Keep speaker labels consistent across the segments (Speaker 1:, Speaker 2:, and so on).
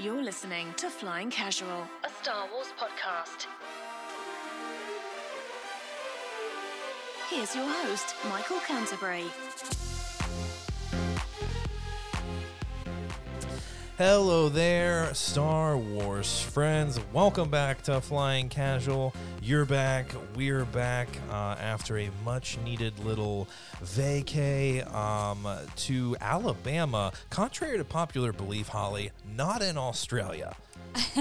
Speaker 1: You're listening to Flying Casual, a Star Wars podcast. Here's your host, Michael Canterbury.
Speaker 2: Hello there, Star Wars friends. Welcome back to Flying Casual. You're back, we're back uh, after a much needed little vacay um, to Alabama. Contrary to popular belief, Holly, not in Australia.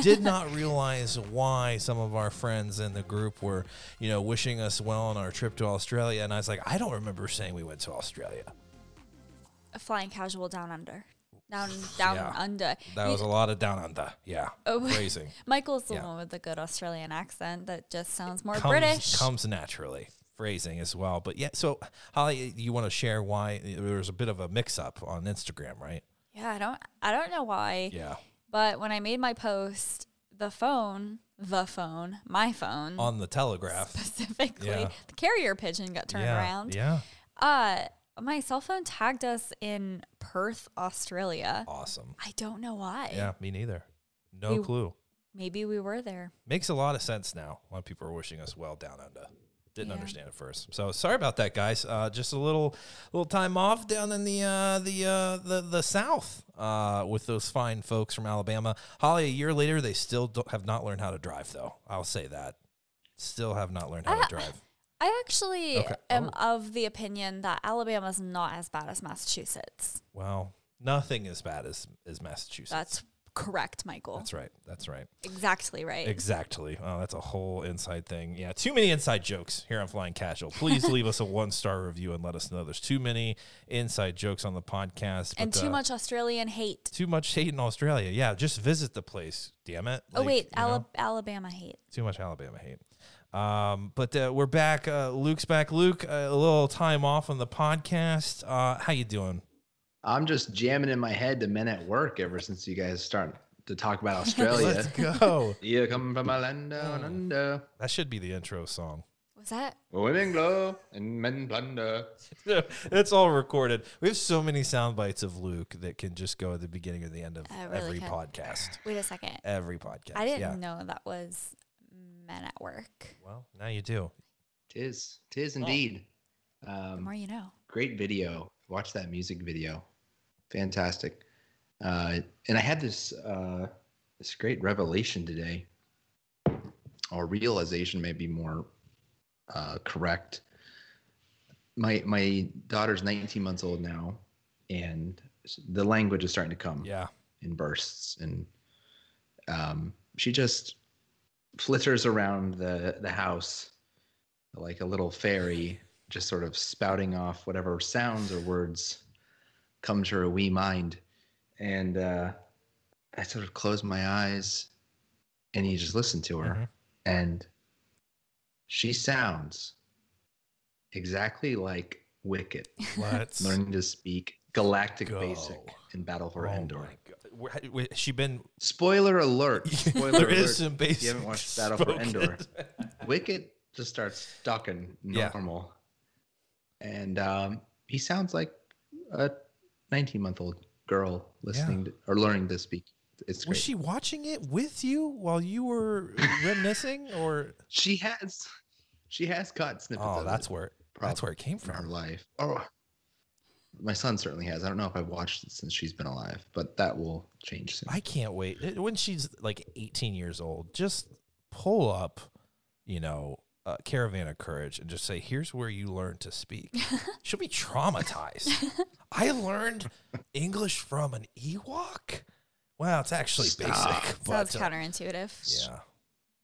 Speaker 2: Did not realize why some of our friends in the group were, you know, wishing us well on our trip to Australia. And I was like, I don't remember saying we went to Australia.
Speaker 3: a flying casual down under. Down down
Speaker 2: Yeah.
Speaker 3: under.
Speaker 2: That
Speaker 3: You-
Speaker 2: was a lot of down under. Yeah.
Speaker 3: Oh.
Speaker 2: Phrasing.
Speaker 3: Michael's the
Speaker 2: yeah.
Speaker 3: one with the good Australian accent that just sounds more
Speaker 2: comes,
Speaker 3: British.
Speaker 2: comes naturally phrasing as well but yeah so holly you want to share why there was a bit of a mix-up on instagram right
Speaker 3: yeah, I don't I don't know why.
Speaker 2: yeah
Speaker 3: But when I made my post, the phone, the phone, my phone
Speaker 2: on the telegraph
Speaker 3: specifically,
Speaker 2: Yeah.
Speaker 3: the carrier pigeon got turned
Speaker 2: yeah
Speaker 3: around.
Speaker 2: yeah
Speaker 3: Uh my cell phone tagged us in Perth, Australia.
Speaker 2: awesome.
Speaker 3: I don't know why.
Speaker 2: yeah me neither. No
Speaker 3: We-
Speaker 2: clue.
Speaker 3: Maybe we were there.
Speaker 2: makes a lot of sense now. A lot of people are wishing us well down under. Didn't
Speaker 3: Yeah.
Speaker 2: understand at first. So sorry about that guys. Uh, just a little little time off down in the uh, the, uh, the the south uh, with those fine folks from alabama. Holly a year later they still don't, have not learned how to drive though. I'll say that. Still have not learned how to drive
Speaker 3: I actually
Speaker 2: Okay.
Speaker 3: am
Speaker 2: Oh.
Speaker 3: of the opinion that Alabama's not as bad as Massachusetts.
Speaker 2: well nothing as bad as as massachusetts
Speaker 3: That's correct, Michael.
Speaker 2: that's right that's right
Speaker 3: exactly right.
Speaker 2: Exactly. Oh, that's a whole inside thing. Yeah, too many inside jokes here on Flying Casual. Please leave us a one star review and let us know. There's too many inside jokes on the podcast.
Speaker 3: and too
Speaker 2: uh,
Speaker 3: much Australian hate.
Speaker 2: too much hate in Australia. Yeah, just visit the place. Damn it.
Speaker 3: oh wait,
Speaker 2: you
Speaker 3: Ala- Alabama hate.
Speaker 2: too much Alabama hate. Um, but uh, we're back. Uh, Luke's back. Luke, uh, a little time off on the podcast. Uh, how you doing?
Speaker 4: I'm just jamming in my head the men at work ever since you guys start to talk about Australia.
Speaker 2: Let's go.
Speaker 4: yeah, come from a land down under,
Speaker 2: that should be the intro song.
Speaker 3: Was that?
Speaker 4: where women glow and men plunder.
Speaker 2: it's all recorded. We have so many sound bites of Luke that can just go at the beginning or the end of
Speaker 3: really
Speaker 2: every
Speaker 3: can.
Speaker 2: podcast.
Speaker 3: Wait a second.
Speaker 2: Every podcast.
Speaker 3: I didn't
Speaker 2: yeah.
Speaker 3: know that was men at work.
Speaker 2: Well, now you do.
Speaker 4: Tis, tis indeed. Um,
Speaker 3: the more you know.
Speaker 4: great video. Watch that music video. Fantastic. Uh, and I had this uh, this great revelation today, or realization, maybe more uh, correct. My my daughter's 19 months old now, and the language is starting to come
Speaker 2: Yeah.
Speaker 4: in bursts, and um, she just flitters around the the house like a little fairy, just sort of spouting off whatever sounds or words come to her wee mind. And uh, I sort of close my eyes, and you just listen to her,
Speaker 2: Mhm.
Speaker 4: and she sounds exactly like Wicket
Speaker 2: Let's
Speaker 4: learning to speak Galactic
Speaker 2: go.
Speaker 4: Basic in Battle for
Speaker 2: Oh
Speaker 4: Endor.
Speaker 2: My God. Where- wait, Has she been?
Speaker 4: Spoiler alert! Spoiler
Speaker 2: there
Speaker 4: alert.
Speaker 2: is some
Speaker 4: if
Speaker 2: basic.
Speaker 4: you haven't watched Battle for. Endor, Wicket just starts ducking
Speaker 2: Yeah.
Speaker 4: normal, and um, he sounds like a 19 month old girl listening to, or learning to speak. It's great.
Speaker 2: Was she watching it with you while you were reminiscing, or?
Speaker 4: She has, she has caught snippets.
Speaker 2: Oh,
Speaker 4: of
Speaker 2: that's
Speaker 4: it
Speaker 2: where that's where it came
Speaker 4: in her
Speaker 2: from.
Speaker 4: life. Oh, my son certainly has. I don't know if I've watched it since she's been alive, but that will change soon.
Speaker 2: I can't wait when she's like 18 years old. Just pull up, you know, a caravan of courage and just say, "Here's where you learn to speak." She'll be traumatized. I learned English from an Ewok. Well, it's actually
Speaker 4: Stop.
Speaker 2: basic,
Speaker 3: Sounds
Speaker 2: but uh,
Speaker 3: counterintuitive.
Speaker 2: yeah.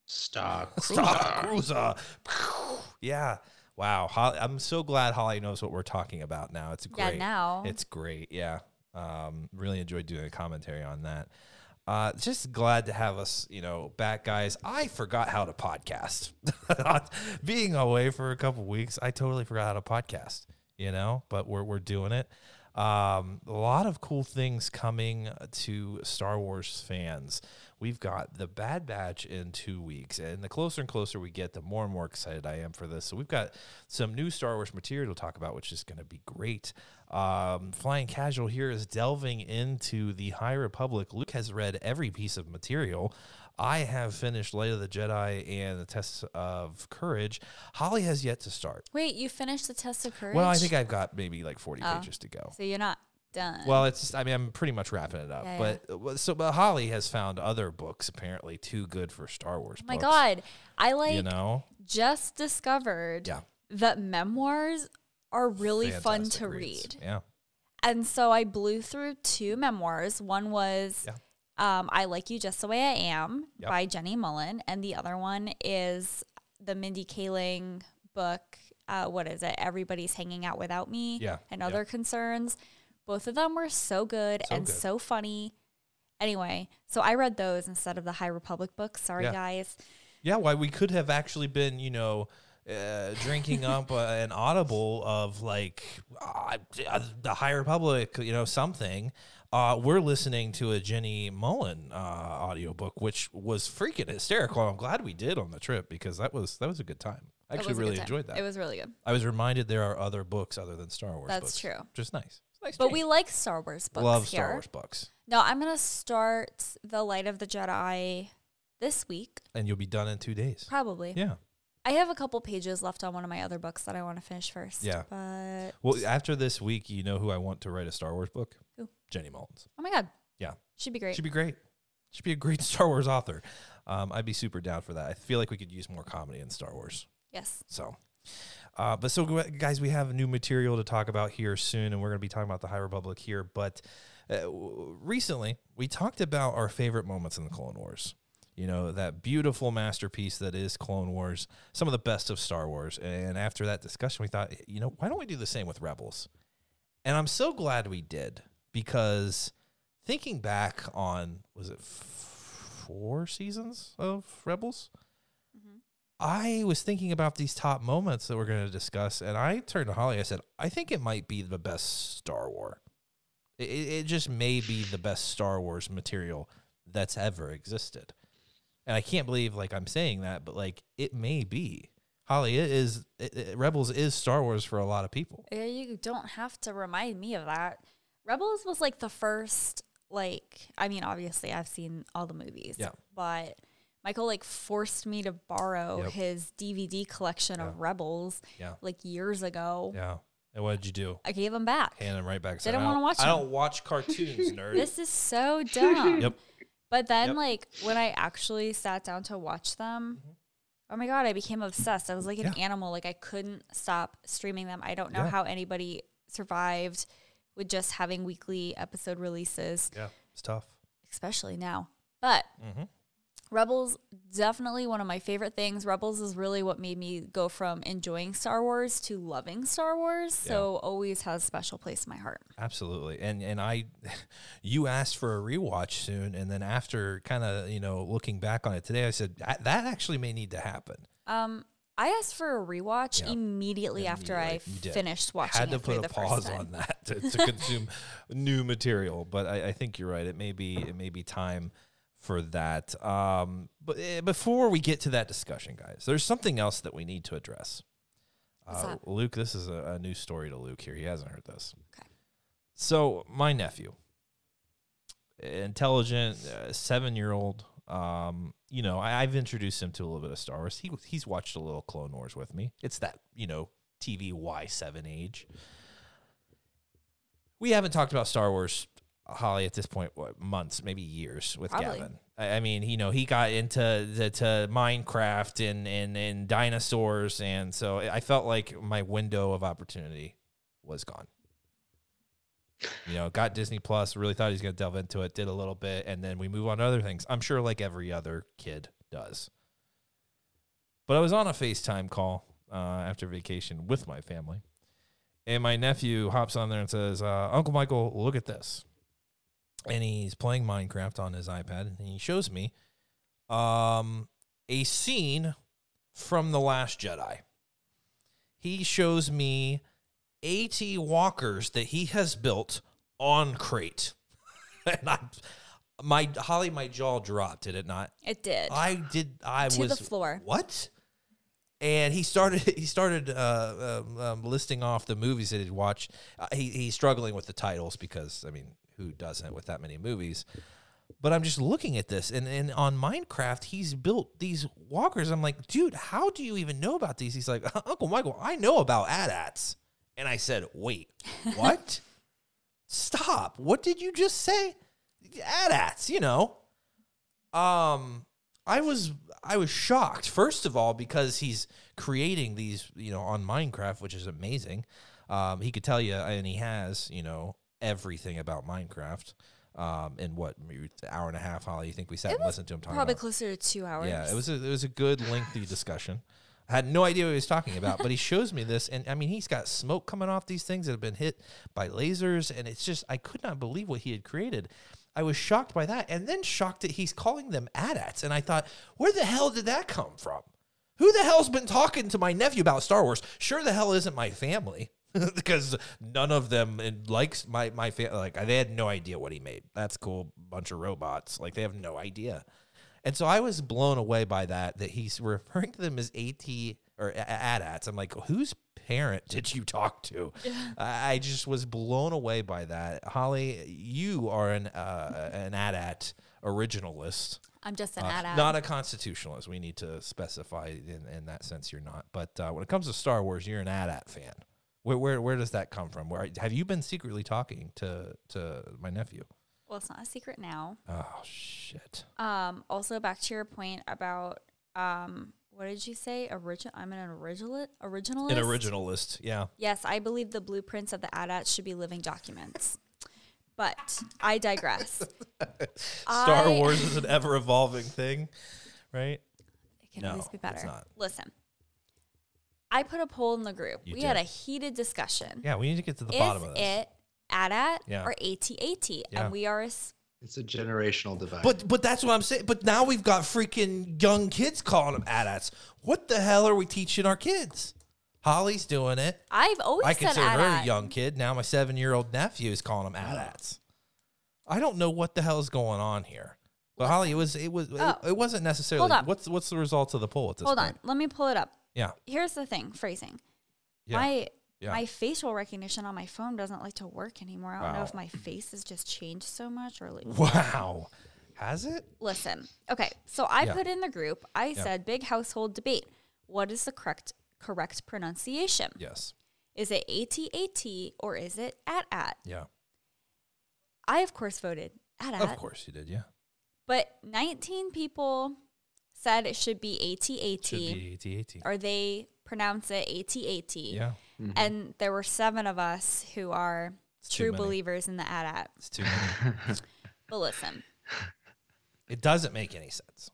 Speaker 4: Star
Speaker 2: Star
Speaker 4: Cruiser.
Speaker 2: Cruiser. Yeah. Wow. Holly, I'm so glad Holly knows what we're talking about now. It's great.
Speaker 3: Yeah, now.
Speaker 2: It's great. Yeah. Um, really enjoyed doing a commentary on that. Uh, just glad to have us, you know, back, guys. I forgot how to podcast. Being away for a couple weeks, I totally forgot how to podcast. You know, but we're we're doing it. Um, a lot of cool things coming to Star Wars fans. We've got the Bad Batch in two weeks, and the closer and closer we get, the more and more excited I am for this. So we've got some new Star Wars material to talk about, which is going to be great. Um, Flying Casual here is delving into the High Republic. Luke has read every piece of material. I have finished Light of the Jedi and the Test of Courage. Holly has yet to start.
Speaker 3: Wait, you finished the test of courage?
Speaker 2: Well, I think I've got maybe like 40
Speaker 3: Oh.
Speaker 2: pages to go.
Speaker 3: so. You're not done.
Speaker 2: Well, it's just, I mean, I'm pretty much wrapping it up.
Speaker 3: Yeah,
Speaker 2: but but so, but Holly has found other books apparently too good for Star Wars.
Speaker 3: oh my
Speaker 2: books,
Speaker 3: god, I like
Speaker 2: you know,
Speaker 3: just discovered
Speaker 2: Yeah.
Speaker 3: that memoirs are really fun to
Speaker 2: reads.
Speaker 3: read.
Speaker 2: Yeah,
Speaker 3: And so I blew through two memoirs. One was
Speaker 2: Yeah.
Speaker 3: um, I Like You Just the Way I Am
Speaker 2: Yep.
Speaker 3: by Jenny Mollen. And the other one is the Mindy Kaling book. Uh, what is it? Everybody's Hanging Out Without Me
Speaker 2: Yeah,
Speaker 3: and
Speaker 2: yeah.
Speaker 3: Other Concerns. Both of them were so good
Speaker 2: So
Speaker 3: and
Speaker 2: good.
Speaker 3: so funny. Anyway, so I read those instead of the High Republic books. Sorry,
Speaker 2: Yeah.
Speaker 3: guys.
Speaker 2: yeah. Why we could have actually been, you know. Uh, drinking up uh, an audible of like uh, the High Republic, you know, something. Uh, we're listening to a Jenny Mollen uh, audiobook, which was freaking hysterical. I'm glad we did on the trip because that was that was a good time. I actually
Speaker 3: was a good
Speaker 2: really enjoyed that.
Speaker 3: It was really good.
Speaker 2: I was reminded there are other books other than Star Wars.
Speaker 3: That's
Speaker 2: books,
Speaker 3: true.
Speaker 2: Just nice. It's nice.
Speaker 3: But
Speaker 2: change.
Speaker 3: we like Star Wars books
Speaker 2: love
Speaker 3: here.
Speaker 2: Star Wars books,
Speaker 3: No, I'm gonna start the Light of the Jedi this week,
Speaker 2: and you'll be done in two days.
Speaker 3: probably.
Speaker 2: Yeah.
Speaker 3: I have a couple pages left on one of my other books that I want to finish first.
Speaker 2: Yeah.
Speaker 3: But
Speaker 2: Well, after this week, you know who I want to write a Star Wars book?
Speaker 3: Who?
Speaker 2: Jenny Mullins.
Speaker 3: oh my god,
Speaker 2: Yeah.
Speaker 3: should be great.
Speaker 2: She'd be great. She'd be a great Star Wars author. Um, I'd be super down for that. I feel like we could use more comedy in Star Wars.
Speaker 3: yes.
Speaker 2: So, uh, but so guys, we have new material to talk about here soon, and we're going to be talking about the High Republic here. But uh, w- recently, we talked about our favorite moments in the Clone Wars. You know that beautiful masterpiece that is Clone Wars, some of the best of Star Wars. And after that discussion, we thought, you know, why don't we do the same with Rebels? And I'm so glad we did because thinking back on was it four seasons of Rebels? I was thinking about these top moments that we're going to discuss, and I turned to Holly. I said, "I think it might be the best Star Wars. It, it just may be the best Star Wars material that's ever existed." And I can't believe like I'm saying that, but like it may be. Holly, it is it, it- Rebels is Star Wars for a lot of people.
Speaker 3: Yeah, you don't have to remind me of that. Rebels was like the first, like, I mean, obviously I've seen all the movies.
Speaker 2: Yeah.
Speaker 3: But Michael like forced me to borrow
Speaker 2: Yep.
Speaker 3: his DVD collection of Rebels
Speaker 2: Yeah.
Speaker 3: like years ago.
Speaker 2: Yeah. And what did you do?
Speaker 3: I gave him back.
Speaker 2: Hand them right back.
Speaker 3: Didn't
Speaker 2: "I
Speaker 3: wanna
Speaker 2: don't-
Speaker 3: watch
Speaker 2: I
Speaker 3: them."
Speaker 2: don't watch cartoons, nerd.
Speaker 3: This is so dumb.
Speaker 2: Yep.
Speaker 3: But then,
Speaker 2: Yep.
Speaker 3: like, when I actually sat down to watch them, oh my God, I became obsessed. I was like an
Speaker 2: Mm-hmm. Yeah.
Speaker 3: animal. Like, I couldn't stop streaming them. I don't know
Speaker 2: Yeah.
Speaker 3: how anybody survived with just having weekly episode releases,
Speaker 2: yeah, it's tough.
Speaker 3: especially now. But
Speaker 2: Mhm.
Speaker 3: Rebels, definitely one of my favorite things. Rebels is really what made me go from enjoying Star Wars to loving Star Wars. So, always has a special place in my heart.
Speaker 2: Absolutely. And and I you asked for a rewatch soon and then after kind of, you know, looking back on it today I said that, actually may need to happen.
Speaker 3: Um, I asked for a rewatch
Speaker 2: Yeah.
Speaker 3: immediately after I
Speaker 2: Immediately. You did.
Speaker 3: finished watching
Speaker 2: Had to
Speaker 3: it
Speaker 2: put a pause on that to, to consume new material, but I, I think you're right. It may be it may be time for that. Um, but eh, before we get to that discussion, guys, there's something else that we need to address. Uh? Luke, this is a, a new story to Luke here. He hasn't heard this.
Speaker 3: Okay.
Speaker 2: So my nephew, intelligent, uh, seven year old. Um, you know, I, I've introduced him to a little bit of Star Wars. He he's watched a little Clone Wars with me. It's that you know TV Y seven age. We haven't talked about Star Wars, Holly, at this point. What months, maybe years with
Speaker 3: Probably.
Speaker 2: Gavin. I, I mean, you know, he got into the, to Minecraft and and and dinosaurs, and so I felt like my window of opportunity was gone. You know, got Disney Plus, really thought he was going to delve into it, did a little bit, and then we move on to other things. I'm sure like every other kid does. But I was on a FaceTime call uh, after vacation with my family, and my nephew hops on there and says, uh, Uncle Michael, look at this. And he's playing Minecraft on his iPad, and he shows me um, a scene from The Last Jedi. He shows me AT walkers that he has built on crate. and I, my Holly, my jaw dropped. Did it not?
Speaker 3: It did.
Speaker 2: I did. I
Speaker 3: To the floor.
Speaker 2: What? And he started. He started uh, um, um, listing off the movies that he'd watched. Uh, he, he's struggling with the titles because I mean, who doesn't with that many movies? But I'm just looking at this, and, and on Minecraft, he's built these walkers. I'm like, dude, how do you even know about these? He's like, Uncle Michael, I know about AT-ATs. And I said, wait, what? Stop. What did you just say? AT-ATs, you know. Um, I was I was shocked. First of all, because he's creating these, you know, on Minecraft, which is amazing. Um, he could tell you, and he has, you know, everything about Minecraft. Um, in what hour and a half, Holly? You think we sat and listened to him talk
Speaker 3: Probably
Speaker 2: about?
Speaker 3: closer to two hours.
Speaker 2: Yeah, it was a, it was a good lengthy discussion. I had no idea what he was talking about, but he shows me this, and I mean, he's got smoke coming off these things that have been hit by lasers, and it's just I could not believe what he had created. I was shocked by that, and then shocked that he's calling them AT-ATs, and I thought, where the hell did that come from? Who the hell's been talking to my nephew about Star Wars? Sure, the hell isn't my family. because none of them likes my my family. Like they had no idea what he made. That's cool, bunch of robots. Like they have no idea. And so I was blown away by that, that he's referring to them as AT or a- AT-ATs. I'm like, whose parent did you talk to? I just was blown away by that. Holly, you are an uh, an AT-AT originalist,
Speaker 3: I'm just an
Speaker 2: uh,
Speaker 3: ad
Speaker 2: not a constitutionalist. We need to specify in, in that sense you're not. But uh, when it comes to Star Wars, you're an AT-AT fan. Where, where where does that come from? Where have you been secretly talking to to my nephew?
Speaker 3: Well, it's not a secret now.
Speaker 2: Oh shit!
Speaker 3: Um, also back to your point about um, what did you say? Original. I'm an original. Originalist.
Speaker 2: An originalist, yeah.
Speaker 3: Yes, I believe the blueprints of the AT-ATs should be living documents. But I digress.
Speaker 2: Star
Speaker 3: I-
Speaker 2: Wars is an ever evolving thing, right?
Speaker 3: It can
Speaker 2: No,
Speaker 3: always be better.
Speaker 2: not.
Speaker 3: Listen, I put a poll in the group.
Speaker 2: You
Speaker 3: we had a heated discussion.
Speaker 2: Yeah, we need to get to the
Speaker 3: Is
Speaker 2: bottom of this.
Speaker 3: it AT-AT
Speaker 2: Yeah.
Speaker 3: or AT-AT?
Speaker 2: Yeah.
Speaker 3: And we are. s-
Speaker 4: It's a generational divide.
Speaker 2: But but that's what I'm saying. But now we've got freaking young kids calling them AT-ATs. What the hell are we teaching our kids? Holly's doing it.
Speaker 3: I've always
Speaker 2: I
Speaker 3: said
Speaker 2: consider her a young kid. Now my seven year old nephew is calling them AT-ATs. I don't know what the hell is going on here. But Holly, it was it was
Speaker 3: Oh.
Speaker 2: it, it wasn't necessarily.
Speaker 3: Hold on.
Speaker 2: What's what's the results of the poll at this
Speaker 3: Hold
Speaker 2: point?
Speaker 3: on, let me pull it up.
Speaker 2: Yeah,
Speaker 3: Here's the thing: phrasing.
Speaker 2: yeah.
Speaker 3: My
Speaker 2: yeah.
Speaker 3: my facial recognition on my phone doesn't like to work anymore. I don't know if my face has just changed so much or like.
Speaker 2: wow, has it?
Speaker 3: Listen, okay. So I
Speaker 2: Yeah.
Speaker 3: put in the group. I said big household debate. What is the correct correct pronunciation?
Speaker 2: Yes.
Speaker 3: Is it AT-AT or is it AT-AT?
Speaker 2: Yeah.
Speaker 3: I of course voted AT-AT.
Speaker 2: Of course you did. Yeah.
Speaker 3: But 19 people said it should be AT-AT
Speaker 2: Should be AT-AT.
Speaker 3: or they pronounce it AT-AT.
Speaker 2: Yeah.
Speaker 3: And there were seven of us who are
Speaker 2: too
Speaker 3: true believers in the AT-AT.
Speaker 2: It's too many.
Speaker 3: But listen,
Speaker 2: it doesn't make any sense.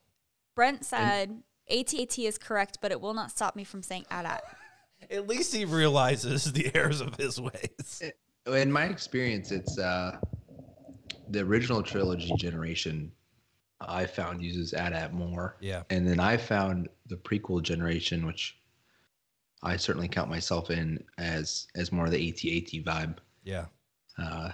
Speaker 3: Brent said AT-AT is correct, but it will not stop me from saying AT-AT.
Speaker 2: At least he realizes the errors of his ways.
Speaker 4: in my experience, it's uh, the original trilogy generation. I found uses AT-AT more,
Speaker 2: Yeah.
Speaker 4: and then I found the prequel generation, which I certainly count myself in as as more of the AT-AT vibe.
Speaker 2: Yeah.
Speaker 4: Uh,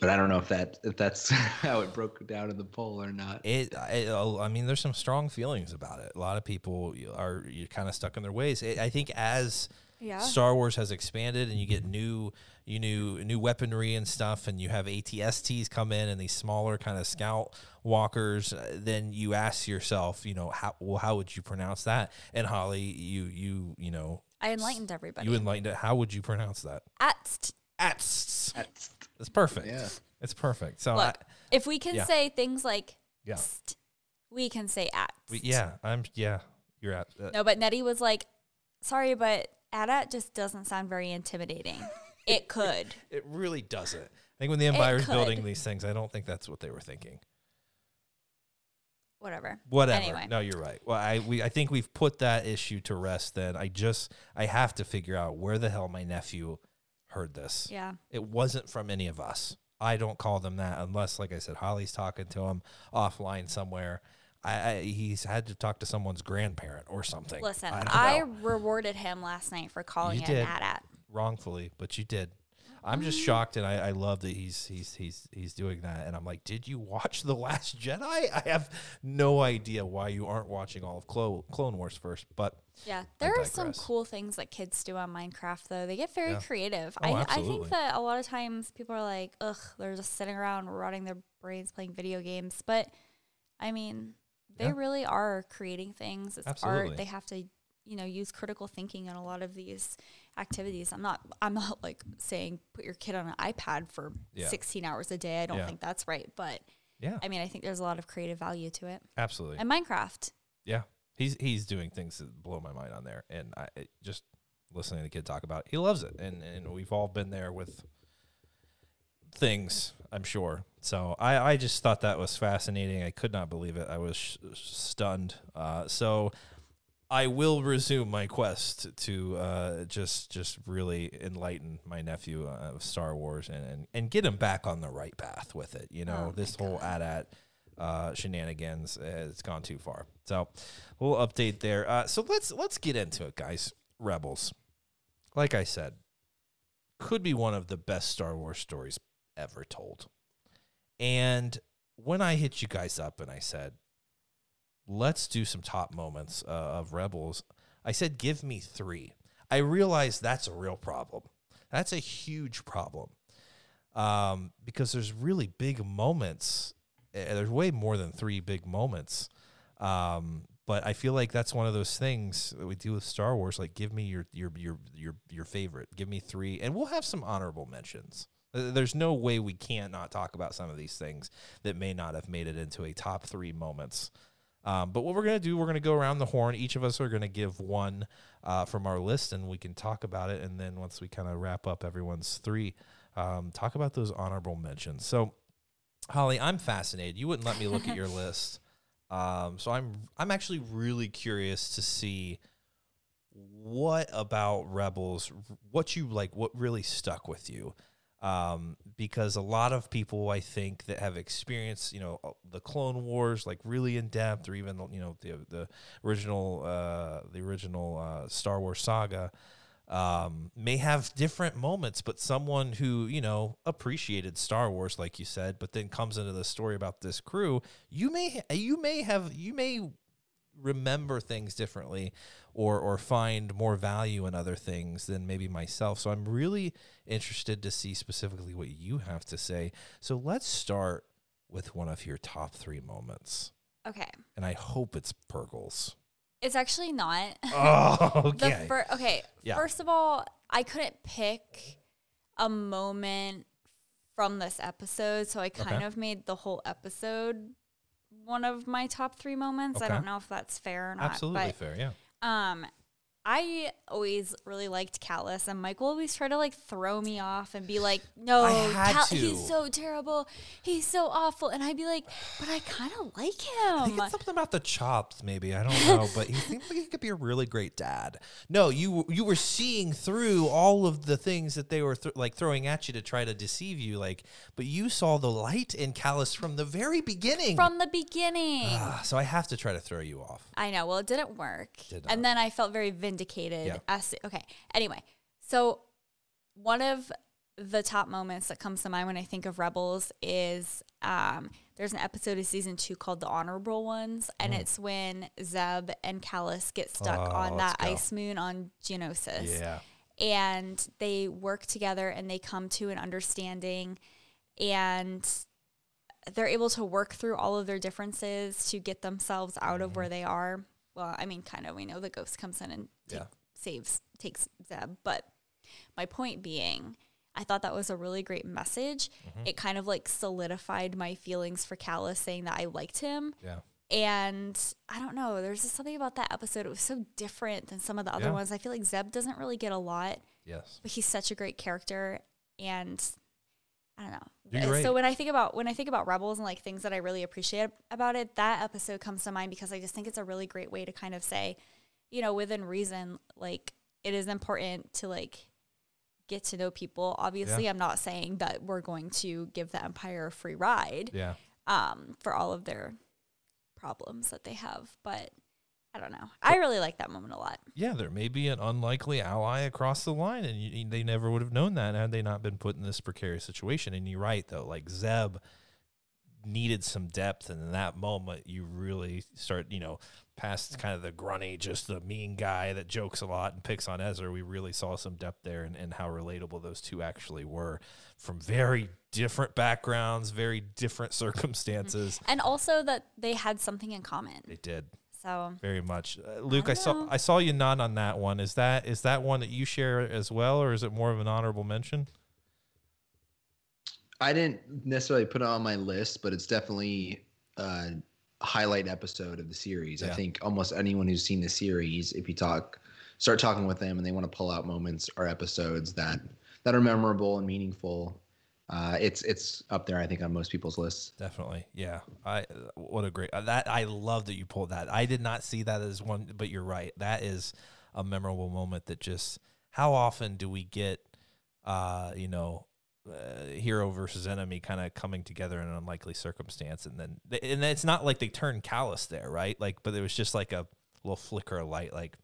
Speaker 4: but I don't know if that if that's how it broke down in the poll or not.
Speaker 2: It, it, I mean, there's some strong feelings about it. A lot of people are you're kind of stuck in their ways. It, I think as
Speaker 3: Yeah.
Speaker 2: Star Wars has expanded and you get new, you new new weaponry and stuff, and you have ATSTs come in and these smaller kind of scout walkers, uh, then you ask yourself, you know, how well how would you pronounce that? And Holly, you you you know,
Speaker 3: I enlightened everybody.
Speaker 2: you enlightened it. How would you pronounce that?
Speaker 3: Atst.
Speaker 2: Ats.
Speaker 4: That's
Speaker 2: It's perfect.
Speaker 4: Yeah.
Speaker 2: It's perfect. So
Speaker 3: Look,
Speaker 2: I,
Speaker 3: if we can
Speaker 2: yeah.
Speaker 3: say things like
Speaker 2: Yeah.
Speaker 3: st, we can say at.
Speaker 2: we, yeah, I'm yeah. You're at. Uh,
Speaker 3: No, but Nettie was like, sorry, but at just doesn't sound very intimidating. it could.
Speaker 2: It really doesn't. I think when the Empire's building these things, I don't think that's what they were thinking.
Speaker 3: Whatever.
Speaker 2: Whatever.
Speaker 3: Anyway.
Speaker 2: No, you're right. Well, I we I think we've put that issue to rest. Then I just I have to figure out where the hell my nephew heard this.
Speaker 3: Yeah.
Speaker 2: It wasn't from any of us. I don't call them that unless, like I said, Holly's talking to him offline somewhere. I, I he's had to talk to someone's grandparent or something.
Speaker 3: Listen,
Speaker 2: I,
Speaker 3: I, rewarded him last night for calling
Speaker 2: You
Speaker 3: it
Speaker 2: did.
Speaker 3: an at.
Speaker 2: wrongfully, but you did. I'm just mm. shocked, and I, I love that he's he's he's he's doing that. And I'm like, did you watch the Last Jedi? I have no idea why you aren't watching all of Clo- Clone Wars first, but
Speaker 3: Yeah, there are some cool things that kids do on Minecraft, though. They get very
Speaker 2: Yeah.
Speaker 3: creative.
Speaker 2: Oh,
Speaker 3: I, I think that a lot of times people are like, ugh, they're just sitting around rotting their brains playing video games. But I mean, they
Speaker 2: Yeah.
Speaker 3: really are creating things. It's
Speaker 2: Absolutely.
Speaker 3: art. They have to, you know, use critical thinking in a lot of these activities. I'm not, I'm not like saying put your kid on an iPad for
Speaker 2: Yeah.
Speaker 3: 16 hours a day. I don't
Speaker 2: Yeah.
Speaker 3: think that's right. But
Speaker 2: yeah,
Speaker 3: I mean, I think there's a lot of creative value to it.
Speaker 2: absolutely.
Speaker 3: And Minecraft.
Speaker 2: Yeah, he's he's doing things that blow my mind on there, and I just listening to the kid talk about, it, he loves it, and and we've all been there with things, I'm sure. So I I just thought that was fascinating. I could not believe it. I was sh- stunned. Uh, so. I will resume my quest to uh, just just really enlighten my nephew uh, of Star Wars and, and, and get him back on the right path with it. You know,
Speaker 3: Oh
Speaker 2: this whole
Speaker 3: God.
Speaker 2: AT-AT uh, shenanigans has gone too far. So we'll update there. Uh, so let's let's get into it, guys. Rebels, like I said, could be one of the best Star Wars stories ever told. And when I hit you guys up and I said, let's do some top moments uh, of Rebels, I said, give me three. I realized that's a real problem. That's a huge problem um, because there's really big moments. Uh, there's way more than three big moments. Um, but I feel like that's one of those things that we do with Star Wars. Like, give me your your your your your favorite. Give me three, and we'll have some honorable mentions. There's no way we can't not talk about some of these things that may not have made it into a top three moments. Um, but what we're gonna do, we're gonna go around the horn. Each of us are gonna give one uh, from our list, and we can talk about it. And then once we kind of wrap up everyone's three, um, talk about those honorable mentions. So, Holly, I'm fascinated. You wouldn't let me look at your list, um, so I'm I'm actually really curious to see what about Rebels, what you like, what really stuck with you. Um, because a lot of people, I think, that have experienced, you know, uh, the Clone Wars, like really in depth, or even you know the the original uh, the original uh, Star Wars saga, um, may have different moments. But someone who you know appreciated Star Wars, like you said, but then comes into the story about this crew, you may you may have you may remember things differently or or find more value in other things than maybe myself. So I'm really interested to see specifically what you have to say. So let's start with one of your top 3 moments.
Speaker 3: Okay.
Speaker 2: And I hope it's Purrgils.
Speaker 3: It's actually not.
Speaker 2: Oh,
Speaker 3: The
Speaker 2: okay.
Speaker 3: fir- okay.
Speaker 2: Yeah.
Speaker 3: First of all, I couldn't pick a moment from this episode, so I kind
Speaker 2: Okay.
Speaker 3: of made the whole episode one of my top three moments. I don't know if that's fair or not.
Speaker 2: Absolutely
Speaker 3: but
Speaker 2: fair, yeah.
Speaker 3: um I always really liked Kallus, and Michael always tried to like throw me off and be like, "No, Cal- he's so terrible, he's so awful," and I'd be like, "But I kind of like him."
Speaker 2: I think
Speaker 3: him."
Speaker 2: it's something about the chops, maybe. I don't know, but he seems like he could be a really great dad. No, you you were seeing through all of the things that they were th- like throwing at you to try to deceive you, like. But you saw the light in Kallus from the very beginning.
Speaker 3: From the beginning.
Speaker 2: Ah, so I have to try to throw you off.
Speaker 3: I know. Well, it didn't work.
Speaker 2: Did.
Speaker 3: And then I felt very vindicated.
Speaker 2: Yeah.
Speaker 3: As okay. Anyway, so one of the top moments that comes to mind when I think of Rebels is um, there's an episode of season two called The Honorable Ones, and it's when Zeb and Kallus get stuck
Speaker 2: Mm. Oh,
Speaker 3: on that
Speaker 2: go.
Speaker 3: ice moon on Geonosis.
Speaker 2: Yeah.
Speaker 3: And they work together and they come to an understanding and they're able to work through all of their differences to get themselves out of
Speaker 2: Mm-hmm.
Speaker 3: where they are. Well, I mean, kind of, we know the ghost comes in and take,
Speaker 2: Yeah.
Speaker 3: saves, takes Zeb. But my point being, I thought that was a really great message.
Speaker 2: Mm-hmm.
Speaker 3: It kind of like solidified my feelings for Kallus, saying that I liked him.
Speaker 2: Yeah.
Speaker 3: And I don't know, there's just something about that episode. It was so different than some of the other
Speaker 2: Yeah.
Speaker 3: ones. I feel like Zeb doesn't really get a lot
Speaker 2: Yes.
Speaker 3: but he's such a great character and I don't know. Uh,
Speaker 2: right.
Speaker 3: So when I think about when I think about Rebels and like things that I really appreciate about it, that episode comes to mind because I just think it's a really great way to kind of say, you know, within reason, like it is important to like get to know people. Obviously, I'm not saying that we're going to give the Empire a free ride
Speaker 2: Yeah.
Speaker 3: um, for all of their problems that they have. But I don't know. I really like that moment a lot.
Speaker 2: Yeah, there may be an unlikely ally across the line, and you, they never would have known that had they not been put in this precarious situation. And you're right, though. Like Zeb needed some depth, and in that moment, you really start, you know, past kind of the grunny, just the mean guy that jokes a lot and picks on Ezra. We really saw some depth there, and, and how relatable those two actually were from very different backgrounds, very different circumstances.
Speaker 3: And also that they had something in common.
Speaker 2: They did
Speaker 3: So
Speaker 2: very much. Uh, Luke, I,
Speaker 3: don't
Speaker 2: saw. I saw you nod on that one. Is that is that one that you share as well, or is it more of an honorable mention?
Speaker 4: I didn't necessarily put it on my list, but it's definitely a highlight episode of the series. I think almost anyone who's seen the series, if you talk, start talking with them, and they want to pull out moments or episodes that that are memorable and meaningful, uh, it's it's up there. I think on most people's lists.
Speaker 2: Definitely, yeah. I what a great that. I love that you pulled that. I did not see that as one, but you're right. That is a memorable moment. That just how often do we get, uh, you know, uh, hero versus enemy kind of coming together in an unlikely circumstance, and then and it's not like they turn callous there, right? Like, but it was just like a little flicker of light, like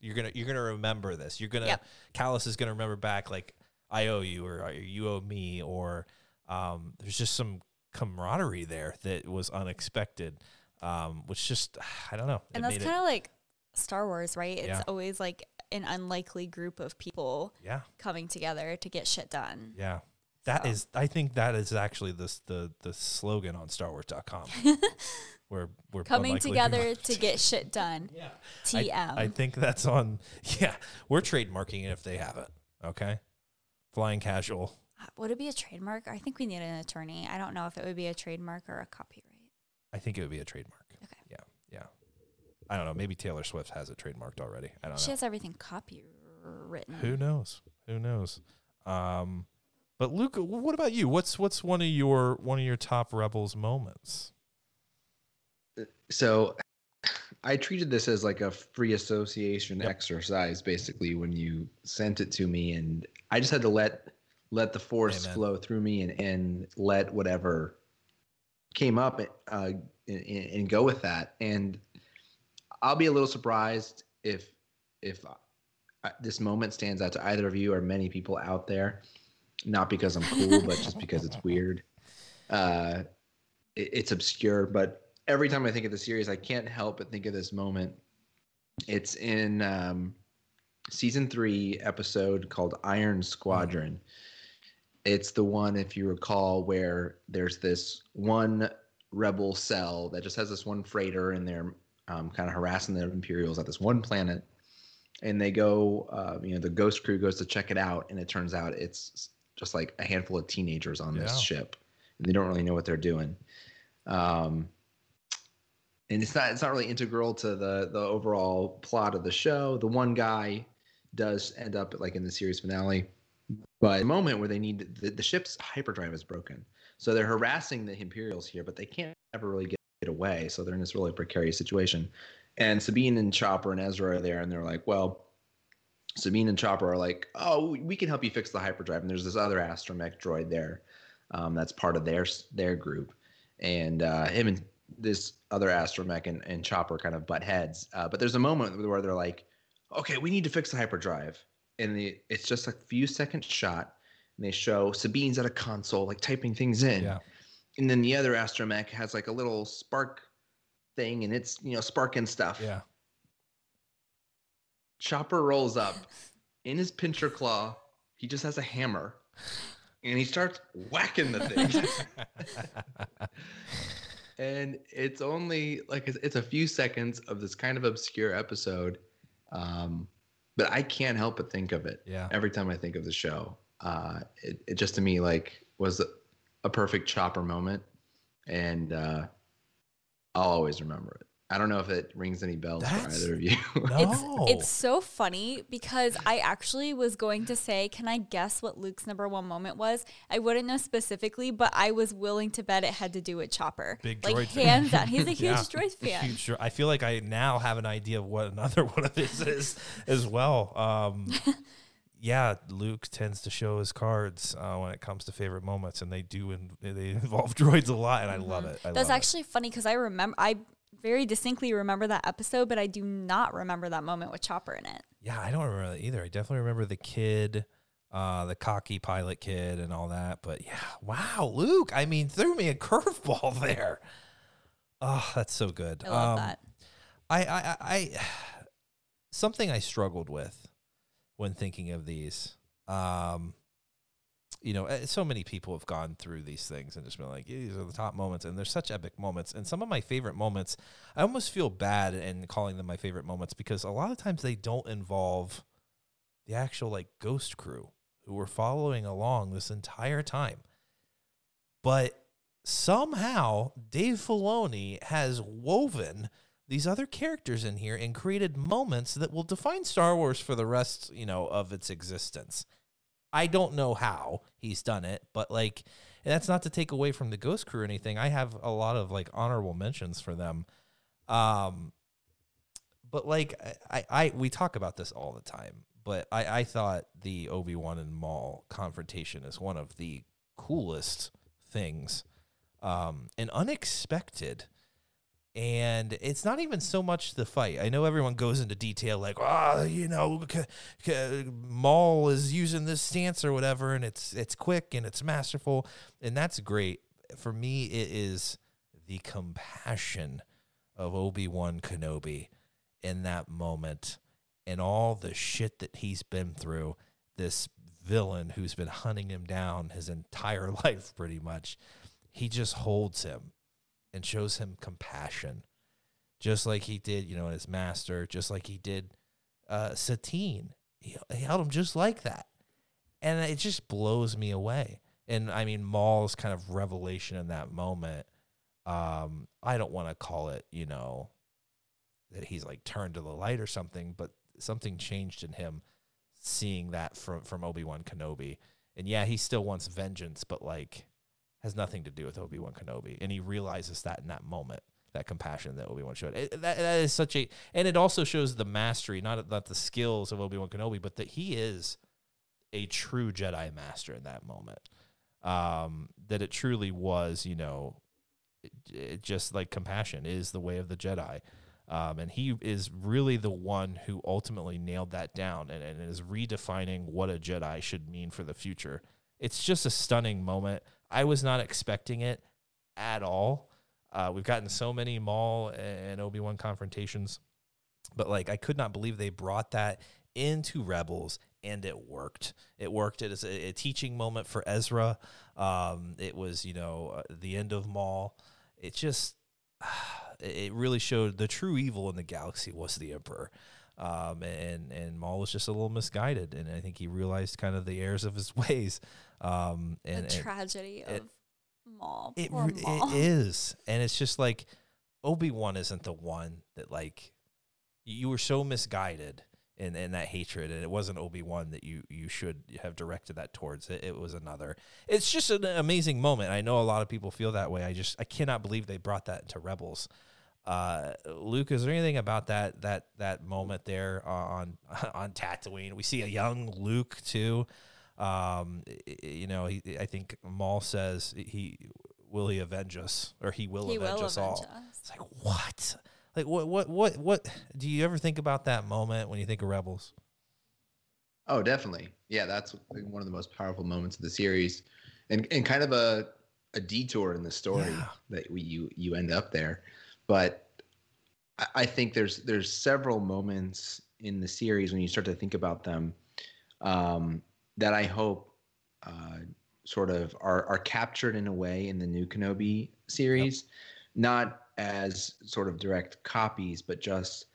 Speaker 2: you're gonna you're gonna remember this. You're gonna
Speaker 3: Yep.
Speaker 2: Kallus is gonna remember back like I owe you or uh, you owe me or um, there's just some camaraderie there that was unexpected, um, which just I don't know.
Speaker 3: and that's kind of like Star Wars, right? It's
Speaker 2: Yeah.
Speaker 3: always like an unlikely group of people
Speaker 2: yeah,
Speaker 3: coming together to get shit done.
Speaker 2: yeah. That
Speaker 3: So.
Speaker 2: is, I think that is actually the the the slogan on StarWars.com. where we're
Speaker 3: Coming together to get shit done.
Speaker 2: Yeah.
Speaker 3: TM.
Speaker 2: I, I think that's on. Yeah, we're trademarking it if they have it. Okay, flying casual.
Speaker 3: Uh, would it be a trademark? I think we need an attorney. I don't know if it would be a trademark or a copyright.
Speaker 2: I think it would be a trademark.
Speaker 3: Okay.
Speaker 2: Yeah, yeah. I don't know. Maybe Taylor Swift has it trademarked already. I don't
Speaker 3: She
Speaker 2: know.
Speaker 3: She has everything copywritten.
Speaker 2: Who knows? Who knows? Um, but Luke, what about you? What's what's one of your one of your top Rebels moments?
Speaker 4: So I treated this as like a free association
Speaker 2: Yep.
Speaker 4: exercise basically when you sent it to me and I just had to let let the force
Speaker 2: Amen.
Speaker 4: flow through me and and let whatever came up uh and, and go with that and I'll be a little surprised if if I, this moment stands out to either of you or many people out there not because I'm cool but just because it's weird uh it, it's obscure, but every time I think of the series, I can't help but think of this moment. It's in um, season three episode called Iron Squadron. It's the one, if you recall, where there's this one rebel cell that just has this one freighter, and they're um, kind of harassing the Imperials at this one planet. And they go, uh, you know, the Ghost crew goes to check it out, and it turns out it's just like a handful of teenagers on this
Speaker 2: Yeah.
Speaker 4: ship, and they don't really know what they're doing. Um, and it's not it's not really integral to the the overall plot of the show. The one guy does end up like in the series finale, but the moment where they need the, the ship's hyperdrive is broken, so they're harassing the Imperials here, but they can't ever really get, get away. So they're in this really precarious situation. And Sabine and Chopper and Ezra are there, and they're like, well. Sabine and Chopper are like, "Oh, we can help you fix the hyperdrive." And there's this other astromech droid there, um, that's part of their their group, and uh, him and this other astromech and, and Chopper kind of butt heads. Uh, but there's a moment where they're like, "Okay, we need to fix the hyperdrive," and the, it's just a few second shot, and they show Sabine's at a console like typing things in,
Speaker 2: Yeah.
Speaker 4: And then the other astromech has like a little spark thing, and it's you know sparking stuff.
Speaker 2: Yeah.
Speaker 4: Chopper rolls up in his pincher claw. He just has a hammer, and he starts whacking the thing. and it's only like it's, it's a few seconds of this kind of obscure episode, um, but I can't help but think of it
Speaker 2: Yeah.
Speaker 4: every time I think of the show. Uh, it, it just to me like was a, a perfect Chopper moment, and uh, I'll always remember it. I don't know if it rings any bells
Speaker 2: That's-
Speaker 4: for either of you.
Speaker 2: No.
Speaker 3: It's it's so funny because I actually was going to say, can I guess what Luke's number one moment was? I wouldn't know specifically, but I was willing to bet it had to do with Chopper.
Speaker 2: Big
Speaker 3: like
Speaker 2: droid fan.
Speaker 3: hands down. He's a huge
Speaker 2: Yeah.
Speaker 3: droid fan.
Speaker 2: Huge I feel like I now have an idea of what another one of his is as well. Um, yeah, Luke tends to show his cards uh, when it comes to favorite moments, and they do in, they involve droids a lot, and I love it. I
Speaker 3: That's
Speaker 2: love it.
Speaker 3: actually funny because I remember I very distinctly remember that episode, but I do not remember that moment with Chopper in it.
Speaker 2: Yeah, I don't remember that either. I definitely remember the kid, uh, the cocky pilot kid, and all that. But yeah, wow, Luke. I mean, threw me a curveball there. Oh, that's so good.
Speaker 3: I love
Speaker 2: Um,
Speaker 3: that.
Speaker 2: I, I, I, I, something I struggled with when thinking of these. Um, you know, eh, so many people have gone through these things and just been like, these are the top moments, and they're such epic moments. And some of my favorite moments, I almost feel bad in calling them my favorite moments because a lot of times they don't involve the actual like ghost crew who were following along this entire time. But somehow Dave Filoni has woven these other characters in here and created moments that will define Star Wars for the rest, you know, of its existence. I don't know how he's done it, but like that's not to take away from the Ghost Crew or anything. I have a lot of like honorable mentions for them. Um but like I, I we talk about this all the time, but I, I thought the Obi Wan and Maul confrontation is one of the coolest things, um, and unexpected. And it's not even so much the fight. I know everyone goes into detail, like, ah, you know, c- c- Maul is using this stance or whatever, and it's it's quick and it's masterful, and that's great. For me, it is the compassion of Obi Wan Kenobi in that moment and all the shit that he's been through. This villain who's been hunting him down his entire life, pretty much. He just holds him and shows him compassion, just like he did, you know, his master, just like he did uh, Satine. He, he held him just like that. And it just blows me away. And I mean, Maul's kind of revelation in that moment. Um, I don't want to call it, you know, that he's like turned to the light or something, but something changed in him seeing that from from Obi-Wan Kenobi. And yeah, he still wants vengeance, but like has nothing to do with Obi-Wan Kenobi. And he realizes that in that moment, that compassion that Obi-Wan showed. It, that, that is such a and it also shows the mastery, not not the skills of Obi-Wan Kenobi, but that he is a true Jedi master in that moment. Um, that it truly was, you know, it, it just like compassion is the way of the Jedi. Um, and he is really the one who ultimately nailed that down and, and is redefining what a Jedi should mean for the future. It's just a stunning moment. I was not expecting it at all. Uh, we've gotten so many Maul and Obi Wan confrontations, but like I could not believe they brought that into Rebels and it worked. It worked. It is a, a teaching moment for Ezra. Um, it was you know uh, the end of Maul. It just it really showed the true evil in the galaxy was the Emperor. Um, and and Maul was just a little misguided, and I think he realized kind of the errors of his ways. Um, and,
Speaker 3: the tragedy
Speaker 2: it-
Speaker 3: of Maul.
Speaker 2: it
Speaker 3: Poor
Speaker 2: re-
Speaker 3: Maul.
Speaker 2: it is, and it's just like Obi Wan isn't the one that like you were so misguided in, in that hatred, and it wasn't Obi Wan that you you should have directed that towards. It, it was another. It's just an amazing moment. I know a lot of people feel that way. I just I cannot believe they brought that into Rebels. Uh, Luke, is there anything about that that that moment there on on Tatooine? We see a young Luke too. Um, i- i- you know, he, I think Maul says he will he avenge us or he will
Speaker 3: he
Speaker 2: avenge
Speaker 3: will
Speaker 2: us
Speaker 3: avenge
Speaker 2: all.
Speaker 3: us.
Speaker 2: It's like what? Like what? What? What? What? Do you ever think about that moment when you think of Rebels?
Speaker 4: Oh, definitely. Yeah, that's like one of the most powerful moments of the series, and and kind of a a detour in the story
Speaker 2: Yeah.
Speaker 4: that we, you you end up there. But I, I think there's there's several moments in the series when you start to think about them um, that I hope uh, sort of are are captured in a way in the new Kenobi series, not as sort of direct copies, but just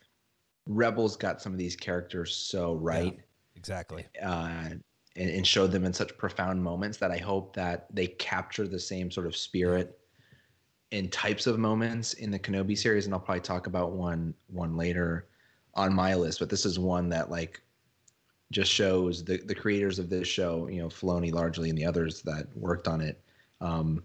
Speaker 4: Rebels got some of these characters so right
Speaker 2: Exactly.
Speaker 4: uh, and, and showed them in such profound moments that I hope that they capture the same sort of spirit in types of moments in the Kenobi series. And I'll probably talk about one one later on my list, but this is one that like just shows the the creators of this show, you know, Filoni largely and the others that worked on it. Um,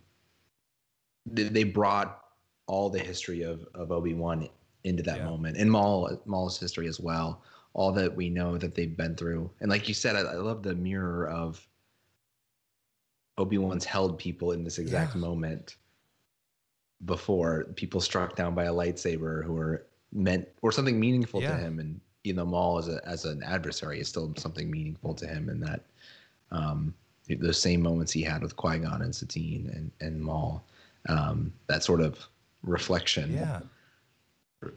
Speaker 4: they, they brought all the history of of Obi Wan into that
Speaker 2: Yeah.
Speaker 4: moment, and Maul Maul's history as well. All that we know that they've been through, and like you said, I, I love the mirror of Obi Wan's held people in this exact
Speaker 2: Yeah.
Speaker 4: moment. before people struck down by a lightsaber who were meant or something meaningful
Speaker 2: Yeah.
Speaker 4: to him and you know Maul as a as an adversary is still something meaningful to him and that um those same moments he had with Qui-Gon and Satine and and Maul um that sort of reflection
Speaker 2: Yeah.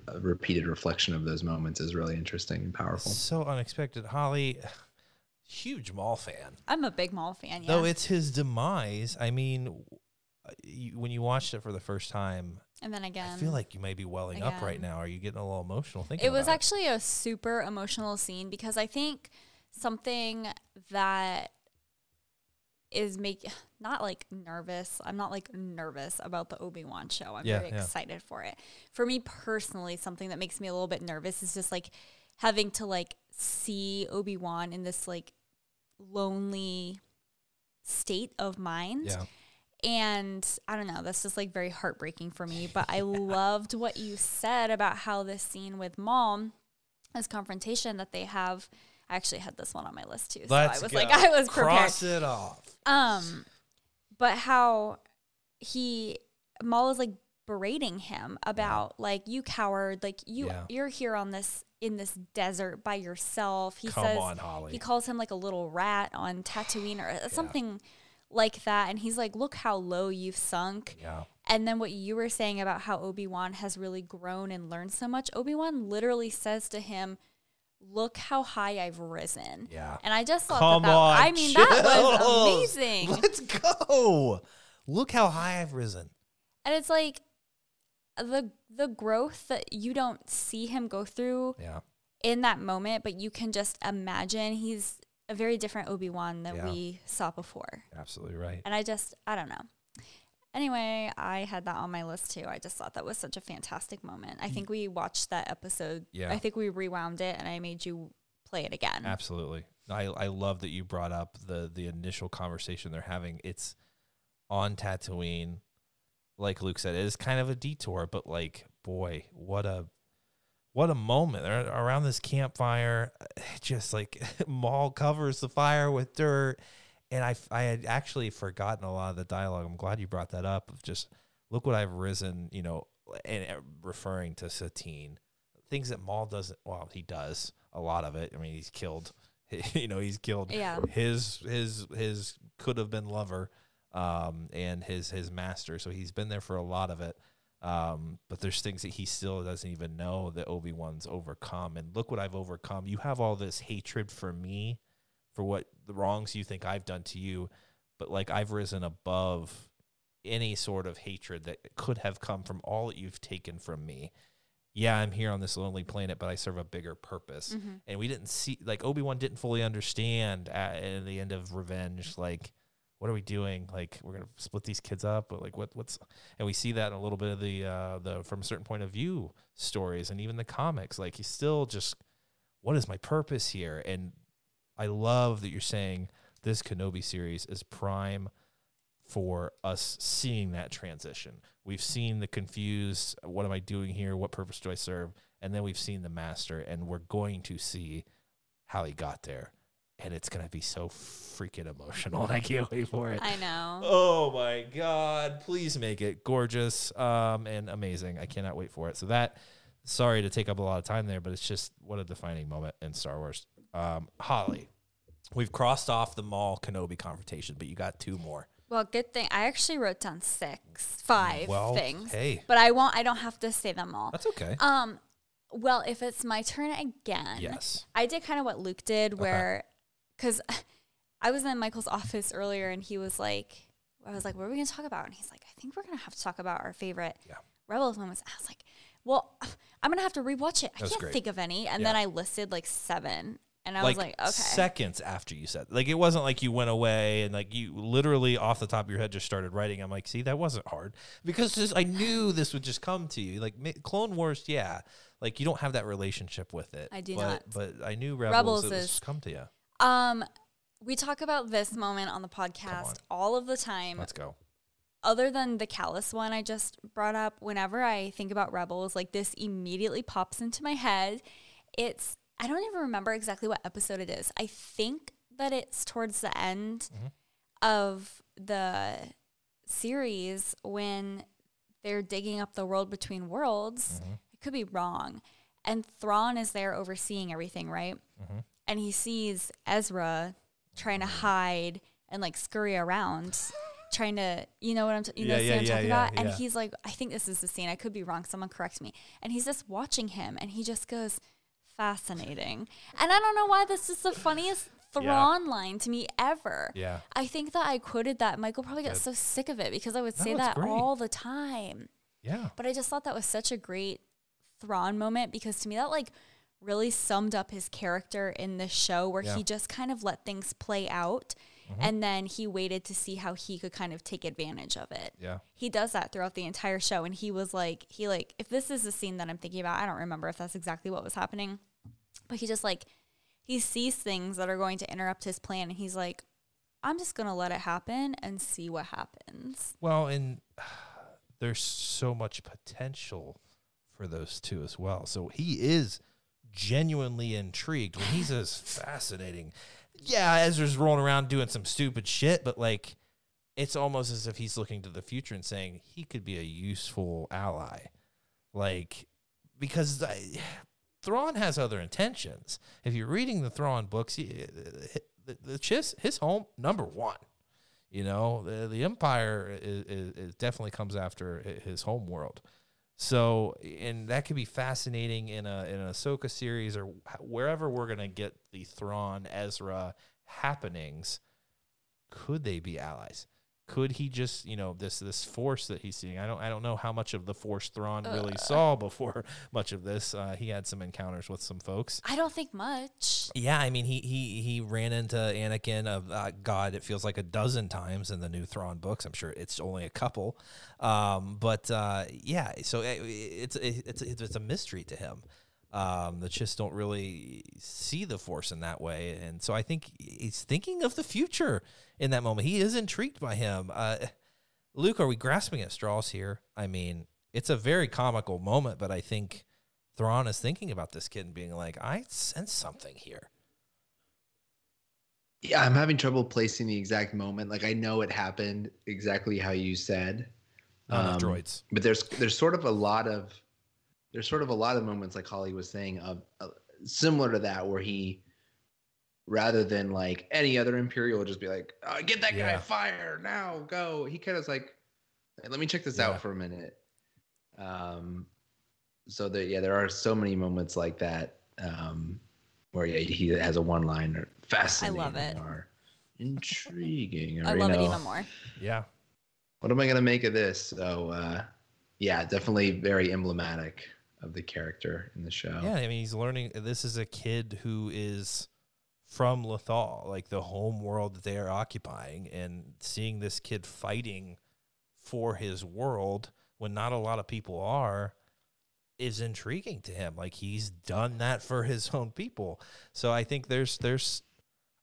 Speaker 4: a repeated reflection of those moments is really interesting and powerful
Speaker 2: So unexpected. Holly, huge Maul fan.
Speaker 3: I'm a big Maul fan. Yeah.
Speaker 2: Though it's his demise, I mean, you, when you watched it for the first time,
Speaker 3: and then again,
Speaker 2: I feel like you may be welling up right now. Are you getting a little emotional thinking
Speaker 3: it was actually a super emotional scene because I think something that is make not like nervous. I'm not like nervous about the Obi Wan show. I'm
Speaker 2: Yeah,
Speaker 3: very
Speaker 2: yeah.
Speaker 3: excited for it. For me personally, something that makes me a little bit nervous is just like having to like see Obi Wan in this like lonely state of mind.
Speaker 2: Yeah.
Speaker 3: And I don't know, that's just like very heartbreaking for me. But I loved what you said about how this scene with mom, this confrontation that they have. I actually had this one on my list too. So
Speaker 2: Let's
Speaker 3: I was
Speaker 2: go.
Speaker 3: like, I was prepared.
Speaker 2: Cross it off.
Speaker 3: Um, but how he Maul is like berating him about like you coward, like you
Speaker 2: Yeah.
Speaker 3: you're here on this in this desert by yourself. He
Speaker 2: Come
Speaker 3: says
Speaker 2: on, Holly.
Speaker 3: he calls him like a little rat on Tatooine or uh, something like that, and he's like, "Look how low you've sunk."
Speaker 2: Yeah.
Speaker 3: And then what you were saying about how Obi Wan has really grown and learned so much, Obi Wan literally says to him, "Look how high I've risen."
Speaker 2: Yeah.
Speaker 3: And I just thought
Speaker 2: Come
Speaker 3: that, that
Speaker 2: on.
Speaker 3: I mean that was amazing.
Speaker 2: Let's go. Look how high I've risen.
Speaker 3: And it's like the the growth that you don't see him go through
Speaker 2: Yeah.
Speaker 3: in that moment, but you can just imagine he's a very different Obi Wan that
Speaker 2: Yeah.
Speaker 3: we saw before.
Speaker 2: Absolutely right.
Speaker 3: And I just I don't know. Anyway, I had that on my list too. I just thought that was such a fantastic moment. I think we watched that episode.
Speaker 2: Yeah.
Speaker 3: I think we rewound it and I made you play it again.
Speaker 2: Absolutely. I, I love that you brought up the the initial conversation they're having. It's on Tatooine. Like Luke said, it is kind of a detour, but like, boy, what a what a moment. Around this campfire, just like Maul covers the fire with dirt. And I, I had actually forgotten a lot of the dialogue. I'm glad you brought that up. Of just look what I've risen, you know, and uh, referring to Satine, things that Maul doesn't. Well, he does a lot of it. I mean, he's killed. You know, he's killed
Speaker 3: Yeah.
Speaker 2: his his his could have been lover, um, and his his master. So he's been there for a lot of it. Um, but there's things that he still doesn't even know that Obi Wan's overcome. And look what I've overcome. You have all this hatred for me, for what the wrongs you think I've done to you, but like I've risen above any sort of hatred that could have come from all that you've taken from me. Yeah, I'm here on this lonely planet, but I serve a bigger purpose.
Speaker 3: Mm-hmm.
Speaker 2: And we didn't see, like, Obi Wan didn't fully understand at, at the end of Revenge, like, what are we doing? Like, we're gonna split these kids up, but like, what, what's? And we see that in a little bit of the, uh, the from a certain point of view stories, and even the comics. Like, he's still just, what is my purpose here? And I love that you're saying this Kenobi series is prime for us seeing that transition. We've seen the confused, what am I doing here? What purpose do I serve? And then we've seen the master, and we're going to see how he got there. And it's going to be so freaking emotional. I can't wait for it.
Speaker 3: I know.
Speaker 2: Oh my God. Please make it gorgeous um, and amazing. I cannot wait for it. So, that, sorry to take up a lot of time there, but it's just what a defining moment in Star Wars. Um, Holly, we've crossed off the Maul Kenobi confrontation, but you got two more.
Speaker 3: Well, good thing I actually wrote down six, five
Speaker 2: Well,
Speaker 3: things.
Speaker 2: hey.
Speaker 3: But I won't. I don't have to say them all.
Speaker 2: That's okay.
Speaker 3: Um, well, if it's my turn again,
Speaker 2: yes.
Speaker 3: I did kind of what Luke did, where because I was in Michael's office earlier, and he was like, I was like, "What are we going to talk about?" And he's like, "I think we're going to have to talk about our favorite
Speaker 2: Yeah.
Speaker 3: Rebels moments." I was like, "Well, I'm going to have to rewatch it. I can't
Speaker 2: great.
Speaker 3: think of any." And
Speaker 2: Yeah.
Speaker 3: then I listed like seven, and I
Speaker 2: like,
Speaker 3: was like, "Okay."
Speaker 2: seconds after you said like it wasn't like you went away and like you literally off the top of your head just started writing i'm like see that wasn't hard because just, i knew this would just come to you like ma- clone wars yeah like you don't have that relationship with it
Speaker 3: I do
Speaker 2: but,
Speaker 3: not.
Speaker 2: but i knew rebels,
Speaker 3: Rebels
Speaker 2: it was
Speaker 3: is-
Speaker 2: just come to you
Speaker 3: Um, we talk about this moment on the
Speaker 2: on.
Speaker 3: podcast all of the time.
Speaker 2: let's go
Speaker 3: other than the Kallus one I just brought up, whenever I think about Rebels, like this immediately pops into my head. It's, I don't even remember exactly what episode it is. I think that it's towards the end
Speaker 2: Mhm.
Speaker 3: of the series when they're digging up the world between worlds. It could be wrong. And Thrawn is there overseeing everything, right? And he sees Ezra trying to hide and like scurry around, trying to, you know what I'm, t- you know,
Speaker 2: Yeah,
Speaker 3: see
Speaker 2: yeah,
Speaker 3: what I'm talking
Speaker 2: yeah,
Speaker 3: about? And he's like, I think this is the scene. I could be wrong. Someone correct me. And he's just watching him, and he just goes, fascinating. And I don't know why this is the funniest Thrawn line to me ever.
Speaker 2: Yeah.
Speaker 3: I think that I quoted that. Michael probably got so sick of it because I would
Speaker 2: No,
Speaker 3: say that
Speaker 2: great.
Speaker 3: all the time.
Speaker 2: Yeah.
Speaker 3: But I just thought that was such a great Thrawn moment because to me that like really summed up his character in this show where
Speaker 2: Yeah.
Speaker 3: he just kind of let things play out mm-hmm. and then he waited to see how he could kind of take advantage of it.
Speaker 2: Yeah.
Speaker 3: He does that throughout the entire show and he was like he like if this is the scene that I'm thinking about, I don't remember if that's exactly what was happening. But he just like he sees things that are going to interrupt his plan and he's like I'm just going to let it happen and see what happens.
Speaker 2: Well, and there's so much potential for those two as well. So he is genuinely intrigued when he says fascinating. Yeah, Ezra's rolling around doing some stupid shit, but like it's almost as if he's looking to the future and saying he could be a useful ally. Like because I, Thrawn has other intentions. If you're reading the Thrawn books, he, uh, the, the Chiss, his home number one. You know, the, the Empire is, is, is definitely comes after his home world. So, and that could be fascinating in a in an Ahsoka series or wherever we're gonna get the Thrawn Ezra happenings. Could they be allies? Could he just, you know, this this force that he's seeing? I don't I don't know how much of the force Thrawn really saw before much of this. Uh, he had some encounters with some folks.
Speaker 3: I don't think much.
Speaker 2: Yeah, I mean, he he he ran into Anakin of uh, God. It feels like a dozen times in the new Thrawn books. I'm sure it's only a couple, um, but uh, yeah. So it, it's it's it's it's a mystery to him. Um, the Chiss don't really see the Force in that way, and so I think he's thinking of the future in that moment. He is intrigued by him. Uh, Luke, are we grasping at straws here? I mean, it's a very comical moment, but I think Thrawn is thinking about this kid and being like, I sense something here.
Speaker 4: Yeah, I'm having trouble placing the exact moment. Like I know it happened exactly how you said. Um,
Speaker 2: droids.
Speaker 4: But there's there's sort of a lot of there's sort of a lot of moments like Holly was saying of uh, similar to that where he rather than like any other imperial would just be like uh, get that guy
Speaker 2: Yeah.
Speaker 4: fire now go he kind of like "Hey, let me check this
Speaker 2: Yeah.
Speaker 4: out for a minute um so that yeah there are so many moments like that um where yeah, he has a one liner fascinating I love
Speaker 3: it.
Speaker 4: or intriguing or
Speaker 3: I
Speaker 4: you
Speaker 3: love it even more.
Speaker 2: Yeah.
Speaker 4: what am I gonna make of this? So uh, yeah, definitely very emblematic of the character in the show.
Speaker 2: Yeah. I mean, he's learning. This is a kid who is from Lothal, like the home world that they are occupying, and seeing this kid fighting for his world when not a lot of people are is intriguing to him. Like he's done that for his own people. So I think there's there's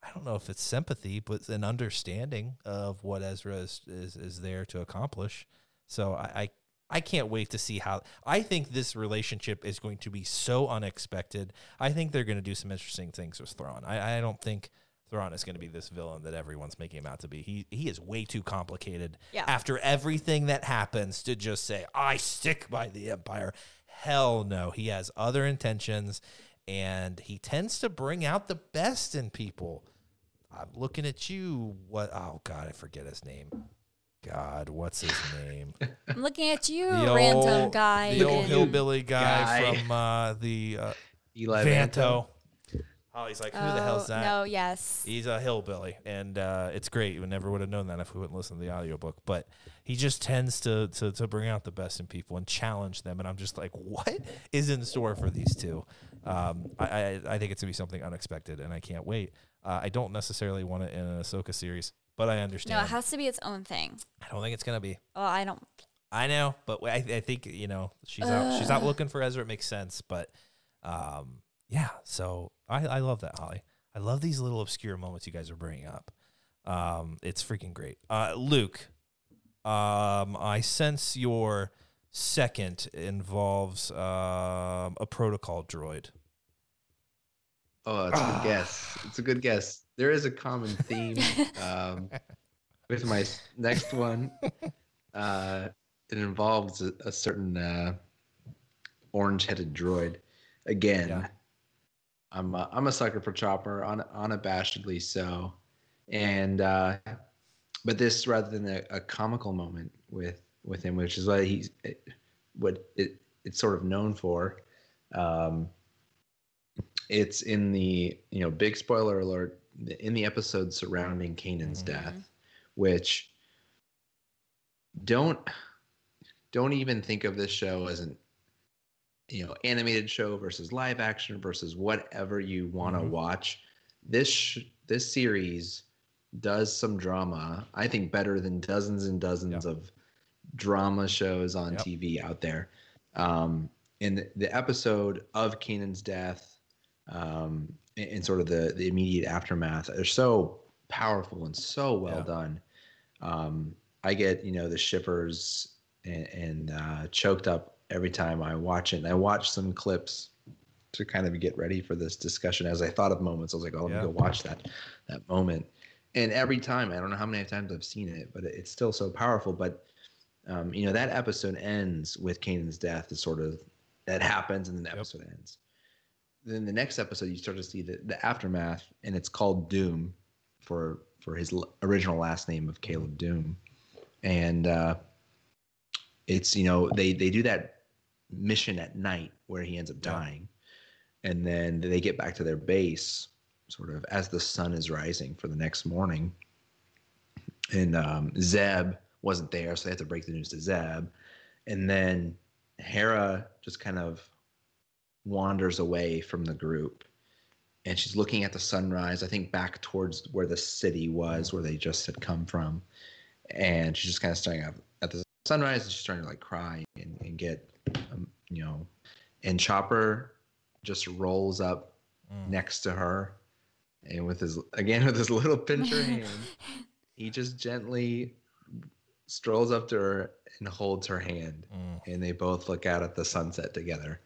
Speaker 2: I don't know if it's sympathy, but an understanding of what Ezra is is, is there to accomplish. So I, I I can't wait to see how I think this relationship is going to be so unexpected. I think they're going to do some interesting things with Thrawn. I, I don't think Thrawn is going to be this villain that everyone's making him out to be. He he is way too complicated
Speaker 3: Yeah.
Speaker 2: after everything that happens to just say I stick by the Empire. Hell no, he has other intentions, and he tends to bring out the best in people. I'm looking at you. What? Oh God, I forget his name. God, what's his name?
Speaker 3: I'm looking at you,
Speaker 2: The
Speaker 3: random
Speaker 2: old-
Speaker 3: guy.
Speaker 2: the old hillbilly guy,
Speaker 4: guy.
Speaker 2: from uh, the uh,
Speaker 4: Eli
Speaker 2: Vanto. Oh, he's like, who the
Speaker 3: Oh,
Speaker 2: hell's that?
Speaker 3: No, yes.
Speaker 2: He's a hillbilly, and uh, it's great. We never would have known that if we wouldn't listen to the audiobook. But he just tends to, to to bring out the best in people and challenge them. And I'm just like, what is in store for these two? Um, I, I I think it's gonna be something unexpected, and I can't wait. Uh, I don't necessarily want it in an Ahsoka series, but I understand.
Speaker 3: No, it has to be its own thing.
Speaker 2: I don't think it's gonna be.
Speaker 3: Oh, I don't.
Speaker 2: I know, but I, I think you know she's out. She's out looking for Ezra. It makes sense, but um, yeah. So I, I love that Holly. I love these little obscure moments you guys are bringing up. Um, it's freaking great. Uh, Luke, um, I sense your second involves um, a protocol droid.
Speaker 4: Oh, it's a good guess. It's a good guess. There is a common theme um, with my next one. Uh, it involves a, a certain uh, orange-headed droid. Again,
Speaker 2: Yeah.
Speaker 4: I'm a, I'm a sucker for Chopper, un, unabashedly so, and uh, but this rather than a, a comical moment with with him, which is what he's what it it's sort of known for. Um, it's in the you know big spoiler alert in the episode surrounding Kanan's
Speaker 2: Mhm.
Speaker 4: death, which don't don't even think of this show as an you know animated show versus live action versus whatever you want to
Speaker 2: Mhm.
Speaker 4: watch. This sh- this series does some drama. I think better than dozens and dozens of drama shows on
Speaker 2: Yep.
Speaker 4: TV out there. Um, in the, the episode of Kanan's death, um, and, sort of the the immediate aftermath, they're so powerful and so well
Speaker 2: Yeah.
Speaker 4: done. Um, I get you know the shippers and, and uh, choked up every time I watch it. And I watch some clips to kind of get ready for this discussion. As I thought of moments, I was like, "Oh, let
Speaker 2: Yeah.
Speaker 4: me go watch that that moment." And every time, I don't know how many times I've seen it, but it's still so powerful. But um, you know, that episode ends with Kanan's death. Is sort of that happens, and then the
Speaker 2: Yep.
Speaker 4: episode ends. Then the next episode, you start to see the, the aftermath, and it's called Dume for for his l- original last name of Caleb Dume, and uh, it's you know they they do that mission at night where he ends up dying, and then they get back to their base sort of as the sun is rising for the next morning, and um, Zeb wasn't there, so they had to break the news to Zeb, and then Hera just kind of wanders away from the group and she's looking at the sunrise i think back towards where the city was where they just had come from and she's just kind of staring at, at the sunrise and she's starting to like cry and, and get um, you know and chopper just rolls up
Speaker 2: Mm.
Speaker 4: next to her and with his again with his little pincher hand he just gently strolls up to her and holds her hand
Speaker 2: Mm.
Speaker 4: and they both look out at the sunset together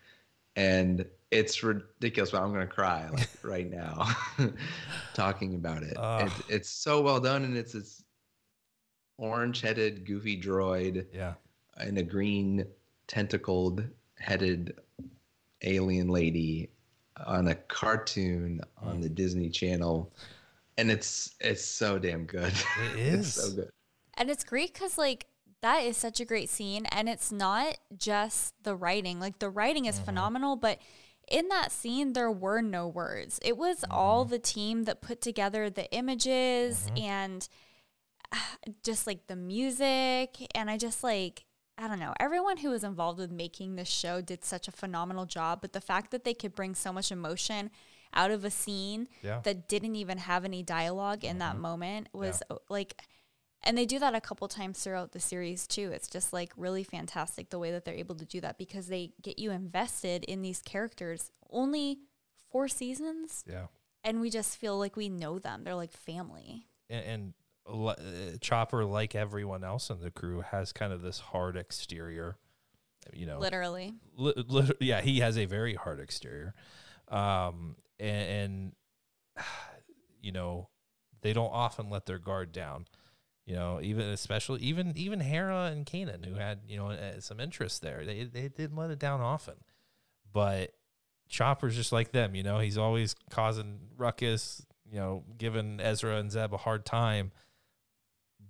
Speaker 4: and it's ridiculous but i'm gonna cry like right now talking about it
Speaker 2: Ugh.
Speaker 4: it's, it's so well done and it's this orange-headed goofy droid
Speaker 2: Yeah.
Speaker 4: and a green tentacled headed alien lady on a cartoon on
Speaker 2: Mm.
Speaker 4: the disney channel and it's it's so damn good
Speaker 2: It
Speaker 4: it's so good
Speaker 3: And it's great because, like, that is such a great scene. And it's not just the writing. Like, the writing is phenomenal, but in that scene, there were no words. It was all the team that put together the images and ah, just like the music. And I just like, I don't know, everyone who was involved with making this show did such a phenomenal job. But the fact that they could bring so much emotion out of a scene
Speaker 2: Yeah.
Speaker 3: that didn't even have any dialogue in that moment was uh, like and they do that a couple times throughout the series too it's just like really fantastic the way that they're able to do that because they get you invested in these characters only four seasons
Speaker 2: Yeah.
Speaker 3: and we just feel like we know them they're like family
Speaker 2: and, and uh, Chopper, like everyone else in the crew, has kind of this hard exterior. You know,
Speaker 3: literally
Speaker 2: li- yeah, he has a very hard exterior, um, and, and you know, they don't often let their guard down. You know, even especially even even Hera and Kanan, who had you know uh, some interest there, they they didn't let it down often. But Chopper's just like them. You know, he's always causing ruckus. You know, giving Ezra and Zeb a hard time.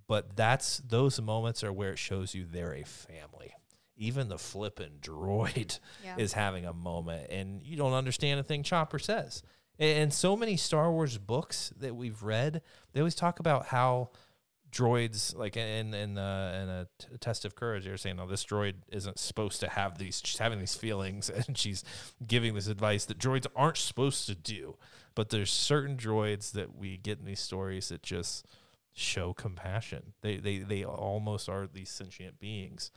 Speaker 2: But that's those moments are where it shows you they're a family. Even the flippin' droid
Speaker 3: yeah
Speaker 2: is having a moment and you don't understand a thing Chopper says. And, and so many Star Wars books that we've read, they always talk about how droids, like in in, uh, in a t- test of courage, they're saying, "No, this droid isn't supposed to have these. She's having these feelings, and she's giving this advice that droids aren't supposed to do." But there's certain droids that we get in these stories that just show compassion. They they they almost are these sentient beings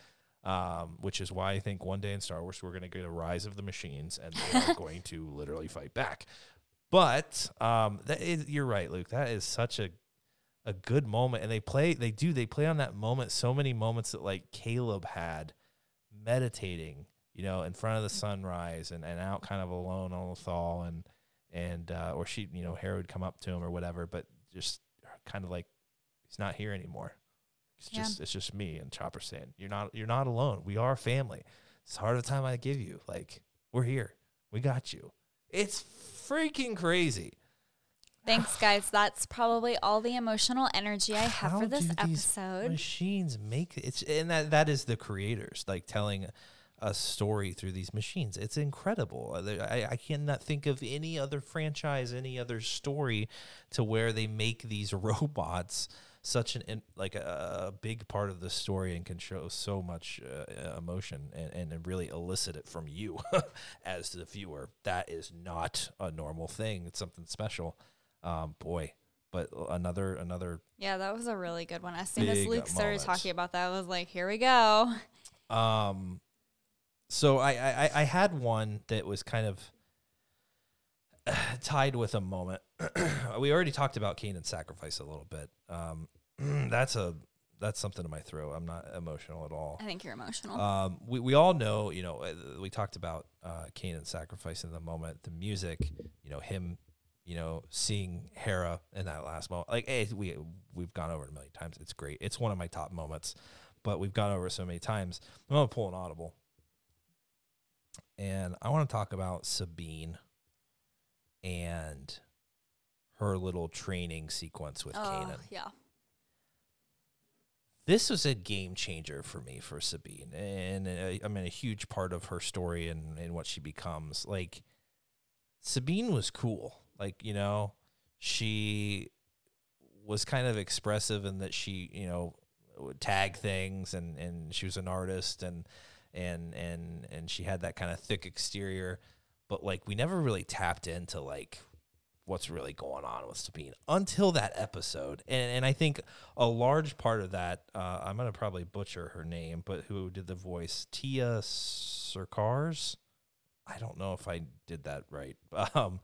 Speaker 2: um, which is why I think one day in Star Wars we're going to get a rise of the machines and they are going to literally fight back. But um, that is, you're right, Luke. That is such a a good moment, and they play. They do. They play on that moment. So many moments that like Caleb had meditating, you know, in front of the sunrise and, and out kind of alone on Lothal and and uh, or she, you know, Hera would come up to him or whatever, but just kind of like he's not here anymore. It's
Speaker 3: Yeah.
Speaker 2: just it's just me and Chopper saying, You're not you're not alone. We are family. It's hard of the time I give you. Like, we're here. We got you. It's freaking crazy.
Speaker 3: Thanks, guys. That's probably all the emotional energy I have
Speaker 2: How
Speaker 3: for this
Speaker 2: do these
Speaker 3: episode.
Speaker 2: Machines make it's and that that is the creators like telling a story through these machines. It's incredible. Uh, I, I cannot think of any other franchise, any other story to where they make these robots such an in, like a, a big part of the story and can show so much uh, emotion and, and really elicit it from you as the viewer. That is not a normal thing. It's something special. Um, boy, but another another
Speaker 3: Yeah, that was a really good one. As soon as Luke started
Speaker 2: moments.
Speaker 3: talking about that, I was like, here we go.
Speaker 2: Um, so I, I I had one that was kind of tied with a moment. we already talked about Kanan's sacrifice a little bit. Um, that's a that's something to my throat. I'm not emotional at all.
Speaker 3: I think you're emotional.
Speaker 2: Um, we, we all know, you know, uh, we talked about uh, Kanan's sacrifice in the moment, the music, you know, him, you know, seeing Hera in that last moment. Like, hey, we we've gone over it a million times. It's great. It's one of my top moments, but we've gone over it so many times. I'm gonna pull an audible, and I want to talk about Sabine and her little training sequence with
Speaker 3: oh,
Speaker 2: Kanan
Speaker 3: yeah.
Speaker 2: this was a game changer for me for Sabine, and uh, I mean a huge part of her story and and what she becomes. Like Sabine was cool, like you know, she was kind of expressive in that she you know would tag things, and and she was an artist, and and and and she had that kind of thick exterior, but like we never really tapped into like what's really going on with Sabine until that episode. And and I think a large part of that, uh, I'm gonna probably butcher her name, but who did the voice? Tia Sarkars. I don't know if I did that right. Um,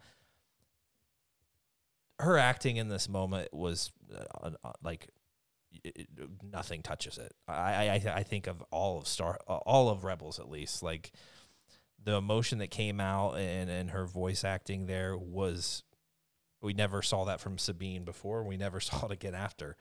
Speaker 2: her acting in this moment was uh, uh, like it, it- nothing touches it. I, I I think of all of Star, uh, all of Rebels at least. Like the emotion that came out and and her voice acting there was we never saw that from Sabine before. We never saw it again after.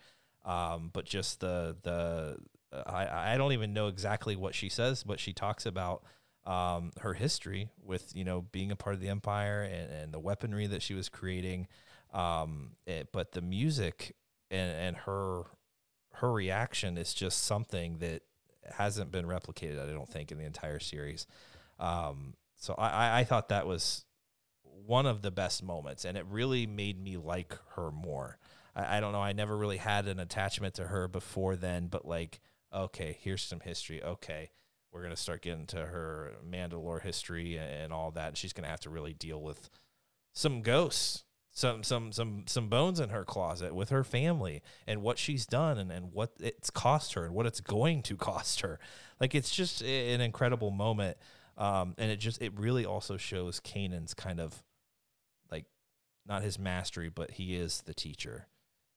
Speaker 2: Um, but just the the uh, I I don't even know exactly what she says, but she talks about um, her history with you know being a part of the empire and, and the weaponry that she was creating. Um, it, but the music and and her her reaction is just something that hasn't been replicated. I don't think in the entire series. Um, so I, I- I thought that was one of the best moments, and it really made me like her more. I, I don't know. I never really had an attachment to her before then, but like, okay, here's some history. Okay, we're gonna start getting to her Mandalore history and, and all that. And she's gonna have to really deal with some ghosts, some some some some bones in her closet with her family and what she's done and, and what it's cost her and what it's going to cost her. Like it's just an incredible moment. Um, and it just it really also shows Kanan's kind of like not his mastery, but he is the teacher.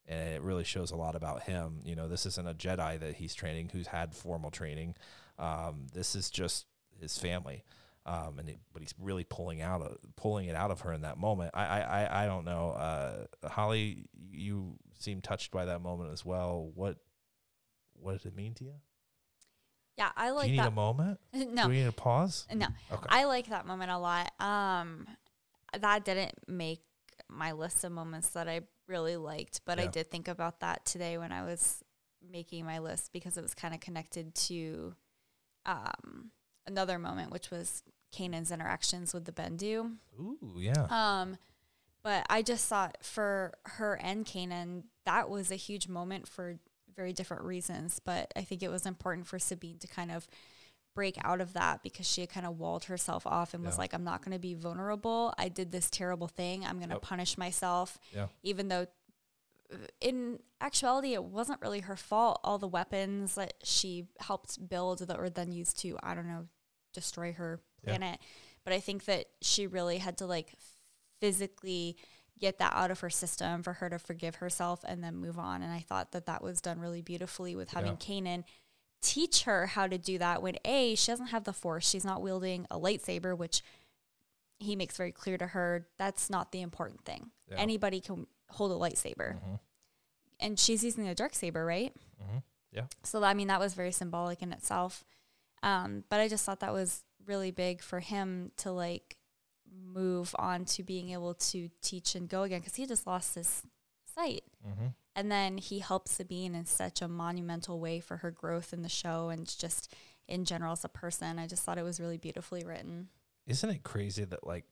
Speaker 2: And it really shows a lot about him. You know, this isn't a Jedi that he's training who's had formal training. Um, this is just his family. Um, and it, but he's really pulling out of, pulling it out of her in that moment. I I, I, I don't know. Uh, Holly, you seem touched by that moment as well. What what did it mean to you?
Speaker 3: Yeah, I
Speaker 2: Do
Speaker 3: like
Speaker 2: you need a moment?
Speaker 3: no,
Speaker 2: Do we need a pause?
Speaker 3: no.
Speaker 2: Okay.
Speaker 3: I like that moment a lot. Um, that didn't make my list of moments that I really liked, but I did think about that today when I was making my list because it was kind of connected to um, another moment, which was Kanan's interactions with the Bendu.
Speaker 2: Ooh, yeah.
Speaker 3: Um, but I just thought for her and Kanan, that was a huge moment for very different reasons. But I think it was important for Sabine to kind of break out of that because she had kind of walled herself off and was like, I'm not going to be vulnerable. I did this terrible thing. I'm going to
Speaker 2: Yep.
Speaker 3: punish myself.
Speaker 2: Yeah.
Speaker 3: Even though in actuality, it wasn't really her fault. All the weapons that she helped build that were then used to, I don't know, destroy her
Speaker 2: Yeah.
Speaker 3: planet. But I think that she really had to like physically get that out of her system for her to forgive herself and then move on. And I thought that that was done really beautifully with having
Speaker 2: Yeah.
Speaker 3: Kanan teach her how to do that when A, she doesn't have the force. She's not wielding a lightsaber, which he makes very clear to her that's not the important thing.
Speaker 2: Yeah.
Speaker 3: Anybody can hold a lightsaber.
Speaker 2: Mhm.
Speaker 3: And she's using a dark saber, right?
Speaker 2: Yeah.
Speaker 3: So I mean that was very symbolic in itself. Um, but I just thought that was really big for him to like move on to being able to teach and go again because he just lost his sight.
Speaker 2: Mm-hmm.
Speaker 3: And then he helped Sabine in such a monumental way for her growth in the show and just in general as a person. I just thought it was really beautifully written.
Speaker 2: Isn't it crazy that like,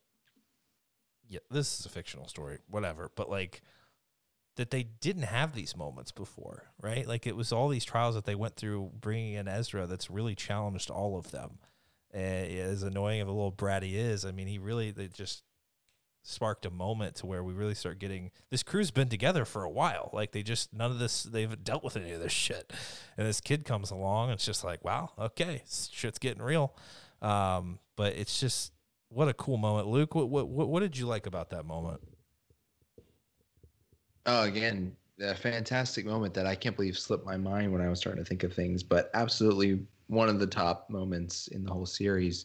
Speaker 2: yeah, this is a fictional story, whatever, but like that they didn't have these moments before, right? Like it was all these trials that they went through bringing in Ezra that's really challenged all of them. Uh, as annoying of a little brat he is, I mean, he really they just sparked a moment to where we really start getting this crew's been together for a while. Like they just none of this they've dealt with any of this shit. And this kid comes along and it's just like, wow, okay, shit's getting real. Um, but it's just what a cool moment. Luke, what what what did you like about that moment?
Speaker 4: Oh, again, a fantastic moment that I can't believe slipped my mind when I was starting to think of things, but absolutely one of the top moments in the whole series.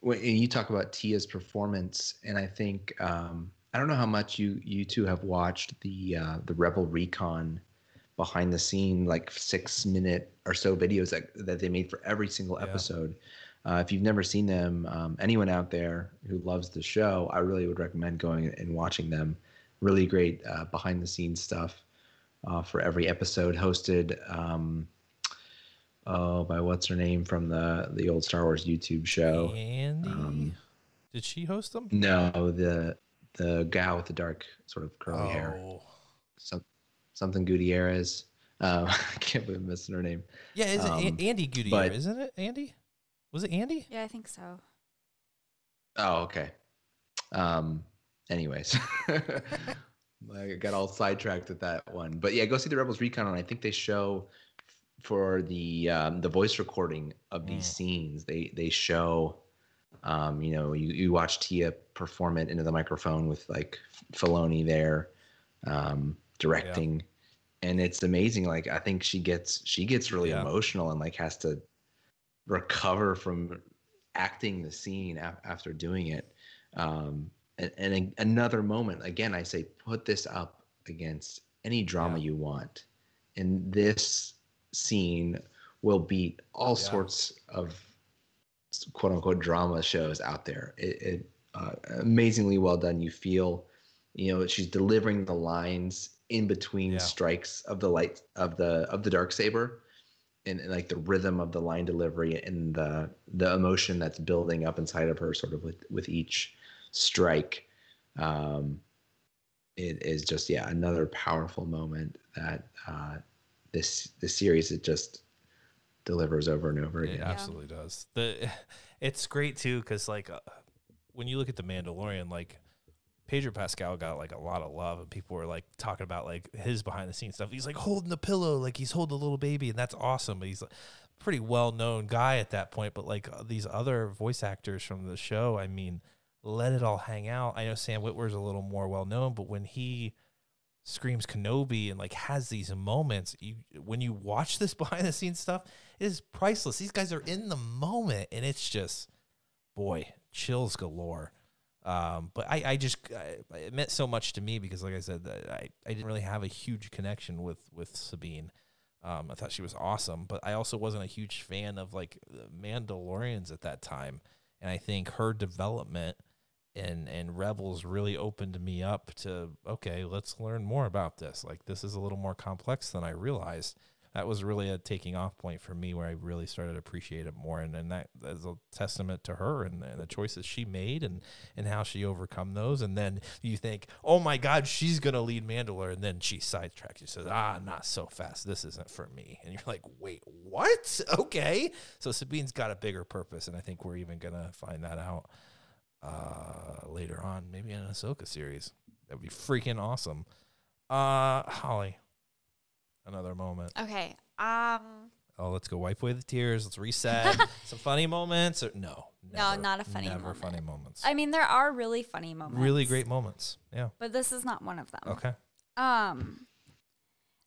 Speaker 4: When and you talk about Tia's performance, and I think um, I don't know how much you you two have watched the uh, the Rebel Recon behind the scene like six minute or so videos that that they made for every single
Speaker 2: Yeah.
Speaker 4: episode. Uh, if you've never seen them, um, anyone out there who loves the show, I really would recommend going and watching them. Really great uh, behind the scenes stuff uh, for every episode, hosted um, oh by what's her name from the the old Star Wars YouTube show.
Speaker 2: Andi,
Speaker 4: Um,
Speaker 2: did she host them?
Speaker 4: No, the the gal with the dark sort of curly hair,
Speaker 2: Oh.
Speaker 4: some something Gutierrez. Uh, I can't believe I'm missing her name.
Speaker 2: Yeah, is it
Speaker 4: Um,
Speaker 2: An- Andi Gutierrez?
Speaker 4: but-
Speaker 2: isn't it? Andi? Was it Andi?
Speaker 3: Yeah, I think so.
Speaker 4: Oh, okay. Um. Anyways, I got all sidetracked with that one, but yeah, go see the Rebels Recon, and I think they show for the um, the voice recording of these
Speaker 2: Mm.
Speaker 4: scenes. They they show, um, you know, you you watch Tia perform it into the microphone with like Filoni there, um, directing, and it's amazing. Like I think she gets she gets really
Speaker 2: Yeah.
Speaker 4: emotional and like has to recover from acting the scene af- after doing it. Um, and, and a- another moment, again, I say, put this up against any drama
Speaker 2: Yeah.
Speaker 4: you want. And this scene will beat all
Speaker 2: Yeah.
Speaker 4: sorts of quote unquote drama shows out there. It, it uh, amazingly well done. You feel, you know, she's delivering the lines in between
Speaker 2: Yeah.
Speaker 4: strikes of the light of the of the dark saber and, and, like the rhythm of the line delivery and the the emotion that's building up inside of her sort of with with each strike um it is just yeah another powerful moment that uh this this series it just delivers over and over
Speaker 2: It
Speaker 4: again
Speaker 2: absolutely does. The it's great too because like uh, when you look at the Mandalorian, like Pedro Pascal got like a lot of love, and people were like talking about like his behind the scenes stuff. He's like holding the pillow, like he's holding a little baby, and that's awesome. But he's a pretty well known guy at that point. But like uh, these other voice actors from the show, I mean, let it all hang out. I know Sam Witwer's a little more well known, but when he screams Kenobi and like has these moments, you when you watch this behind the scenes stuff, it is priceless. These guys are in the moment, and it's just boy chills galore. Um, but I, I just I, it meant so much to me because, like I said, I, I didn't really have a huge connection with with Sabine. Um, I thought she was awesome, but I also wasn't a huge fan of like Mandalorians at that time. And I think her development and and Rebels really opened me up to okay, let's learn more about this. Like this is a little more complex than I realized. That was really a taking off point for me where I really started to appreciate it more, and, and that is a testament to her and, and the choices she made and and how she overcome those. And then you think, oh my God, she's gonna lead Mandalore, and then she sidetracks. She says, ah, not so fast. This isn't for me. And you're like, wait, what? Okay, so Sabine's got a bigger purpose, and I think we're even gonna find that out uh, later on, maybe in an Ahsoka series. That'd be freaking awesome. Uh, Holly, another moment.
Speaker 3: Okay. Um
Speaker 2: Oh, let's go wipe away the tears. Let's reset. Some funny moments. Or no,
Speaker 3: No, not a funny
Speaker 2: Never
Speaker 3: moment.
Speaker 2: funny moments.
Speaker 3: I mean there are really funny moments.
Speaker 2: really great moments. Yeah.
Speaker 3: But this is not one of them.
Speaker 2: Okay.
Speaker 3: Um,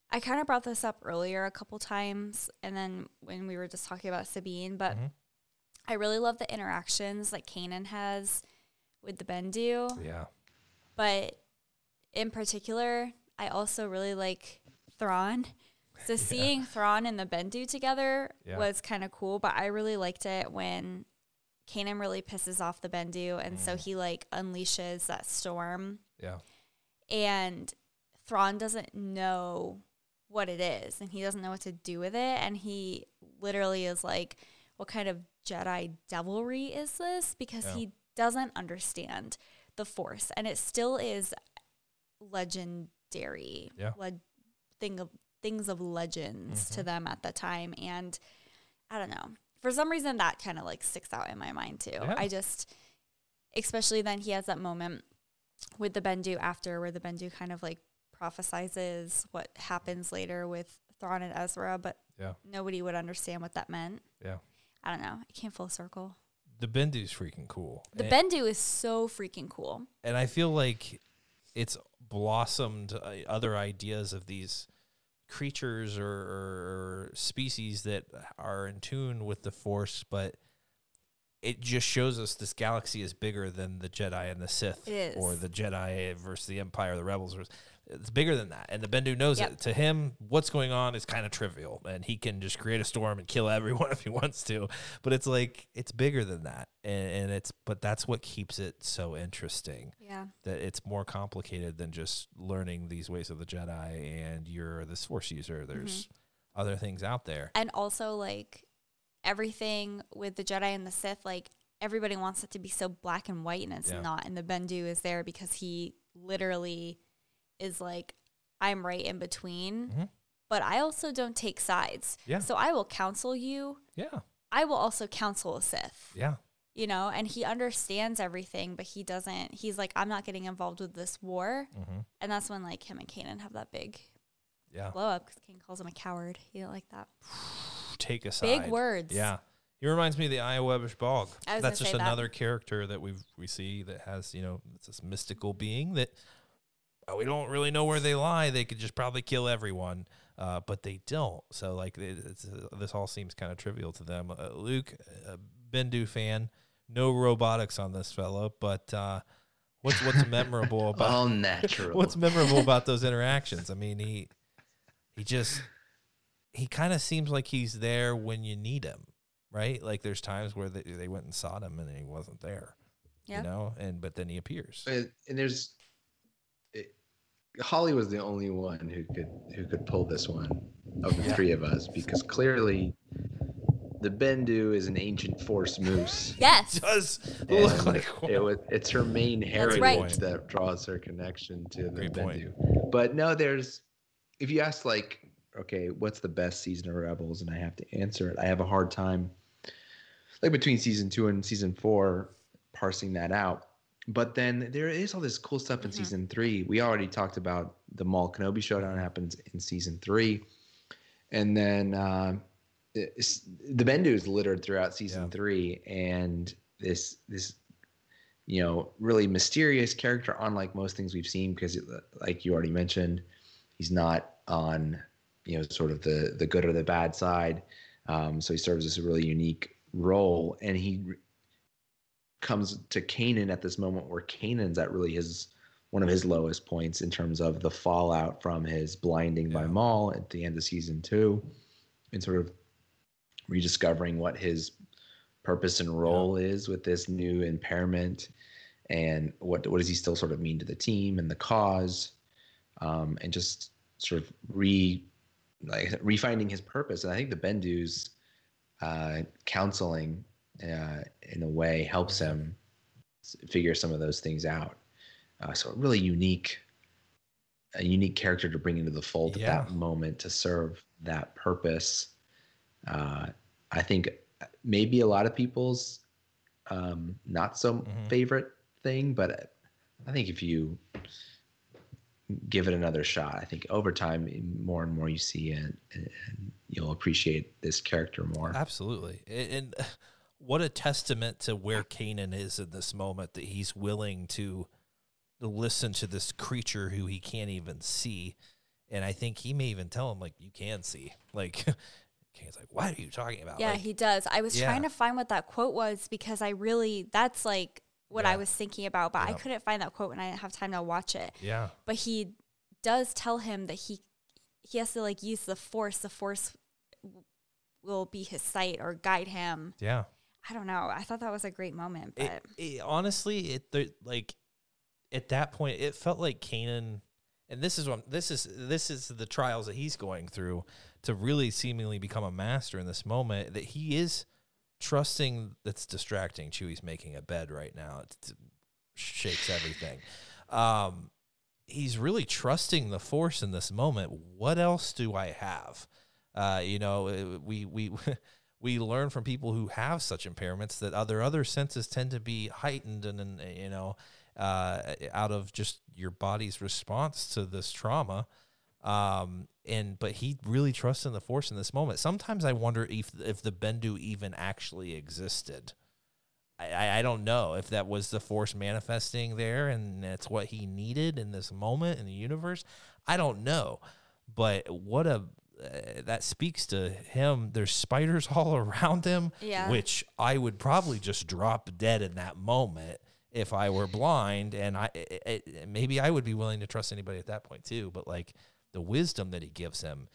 Speaker 3: I kind of brought this up earlier a couple times, and then when we were just talking about Sabine, but
Speaker 2: Mhm.
Speaker 3: I really love the interactions that Kanan has with the Bendu.
Speaker 2: Yeah.
Speaker 3: But in particular, I also really like Thrawn So seeing Thrawn and the Bendu together
Speaker 2: Yeah.
Speaker 3: was kind of cool, but I really liked it when Kanan really pisses off the Bendu, and so mm. he like unleashes that storm,
Speaker 2: Yeah.
Speaker 3: and Thrawn doesn't know what it is, and he doesn't know what to do with it, and he literally is like, "What kind of Jedi devilry is this?" Because
Speaker 2: Yeah.
Speaker 3: he doesn't understand the Force, and it still is legendary.
Speaker 2: Yeah.
Speaker 3: Le- thing of things of legends
Speaker 2: Mm-hmm.
Speaker 3: to them at the time, and I don't know. For some reason, that kind of like sticks out in my mind too.
Speaker 2: Yeah.
Speaker 3: I just, especially then he has that moment with the Bendu after where the Bendu kind of like prophesizes what happens later with Thrawn and Ezra, but
Speaker 2: Yeah.
Speaker 3: nobody would understand what that meant.
Speaker 2: Yeah.
Speaker 3: I don't know. It came full circle.
Speaker 2: The Bendu's freaking cool.
Speaker 3: The
Speaker 2: And-
Speaker 3: Bendu is so freaking cool.
Speaker 2: and I feel like it's blossomed uh, other ideas of these creatures or, or, species that are in tune with the Force, but it just shows us this galaxy is bigger than the Jedi and the Sith,
Speaker 3: It
Speaker 2: or the Jedi versus the Empire, the Rebels. Versus, it's bigger than that, and the Bendu knows
Speaker 3: Yep.
Speaker 2: it. To him, what's going on is kind of trivial, and he can just create a storm and kill everyone if he wants to. But it's like it's bigger than that, and, and it's but that's what keeps it so interesting
Speaker 3: Yeah.
Speaker 2: that it's more complicated than just learning these ways of the Jedi and you're this force user. Mm-hmm. There's other things out there.
Speaker 3: And also like everything with the Jedi and the Sith, like everybody wants it to be so black and white and it's
Speaker 2: Yeah.
Speaker 3: not. And the Bendu is there because he literally is like, I'm right in between.
Speaker 2: Mhm.
Speaker 3: But I also don't take sides.
Speaker 2: Yeah.
Speaker 3: So I will counsel you.
Speaker 2: Yeah.
Speaker 3: I will also counsel a Sith.
Speaker 2: Yeah.
Speaker 3: You know, and he understands everything, but he doesn't. He's like, I'm not getting involved with this war,
Speaker 2: hmm
Speaker 3: and that's when like him and Kanan have that big
Speaker 2: Yeah.
Speaker 3: blow up because Kanan calls him a coward. He didn't like that.
Speaker 2: Take a side.
Speaker 3: Big words.
Speaker 2: Yeah. He reminds me of the Iowebish Bog. That's just
Speaker 3: say that.
Speaker 2: another character that we we see that has, you know, it's this mystical being that we don't really know where they lie. They could just probably kill everyone, uh, but they don't. So like it's, uh, this all seems kind of trivial to them. Uh, Luke, a Bendu fan, no robotics on this fellow, but uh, what's what's memorable about
Speaker 4: All natural.
Speaker 2: What's memorable about those interactions? I mean, he he just he kind of seems like he's there when you need him, right? Like there's times where they, they went and sought him and he wasn't there,
Speaker 3: Yeah.
Speaker 2: you know, and but then he appears.
Speaker 4: and, and there's it, Holly was the only one who could who could pull this one of the
Speaker 2: Yeah.
Speaker 4: three of us because clearly the Bendu is an ancient force moose.
Speaker 3: Yes.
Speaker 2: Does look
Speaker 4: and
Speaker 2: like
Speaker 4: it was it's her main heritage
Speaker 3: right.
Speaker 4: that draws her connection to the
Speaker 2: Great point.
Speaker 4: Bendu. But no, there's if you ask like, okay, what's the best season of Rebels, and I have to answer it, I have a hard time like between season two and season four parsing that out. But then there is all this cool stuff in
Speaker 3: Mhm.
Speaker 4: season three. We already talked about the Maul Kenobi showdown happens in season three, and then uh, the Bendu is littered throughout season
Speaker 2: Yeah.
Speaker 4: three, and this this you know really mysterious character, unlike most things we've seen, because like you already mentioned, he's not on you know sort of the the good or the bad side. Um, so he serves as a really unique role, and he re- comes to Kanan at this moment where Kanan's at really his one of his lowest points in terms of the fallout from his blinding by
Speaker 2: Yeah.
Speaker 4: Maul at the end of season two, and sort of rediscovering what his purpose and role is with this new impairment, and what what does he still sort of mean to the team and the cause, um, and just sort of re like refinding his purpose. And I think the Bendu's uh, counseling uh, in a way helps him figure some of those things out. Uh, so a really unique, a unique character to bring into the fold
Speaker 2: Yeah.
Speaker 4: at that moment to serve that purpose. Uh, I think maybe a lot of people's um, not so
Speaker 2: Mhm.
Speaker 4: favorite thing, but I think if you give it another shot, I think over time, more and more you see it, and you'll appreciate this character more.
Speaker 2: Absolutely. A- And what a testament to where Kanan is in this moment that he's willing to listen to this creature who he can't even see. And I think he may even tell him, like, you can see. Like, Kanan's like, what are you talking about?
Speaker 3: Yeah,
Speaker 2: Like,
Speaker 3: he does. I was trying to find what that quote was because I really that's like what I was thinking about, but I couldn't find that quote and I didn't have time to watch it.
Speaker 2: yeah.
Speaker 3: But he does tell him that he he has to like use the force. The force will be his sight or guide him.
Speaker 2: Yeah.
Speaker 3: I don't know. I thought that was a great moment, but
Speaker 2: It, it, honestly, it the, like at that point, it felt like Kanan, and this is what this is this is the trials that he's going through to really seemingly become a master in this moment. That he is trusting. That's distracting. Chewie's making a bed right now. It, it shakes everything. Um, he's really trusting the force in this moment. What else do I have? Uh, you know, uh, we we we learn from people who have such impairments that other other senses tend to be heightened and, and you know uh, out of just your body's response to this trauma. Um, and but he really trusts in the force in this moment. Sometimes I wonder if if the Bendu even actually existed. I, I- I don't know if that was the force manifesting there and that's what he needed in this moment in the universe. I don't know. But what a uh, that speaks to him. There's spiders all around him,
Speaker 3: Yeah.
Speaker 2: which I would probably just drop dead in that moment if I were blind. And I it, it, maybe I would be willing to trust anybody at that point too. But like the wisdom that he gives him,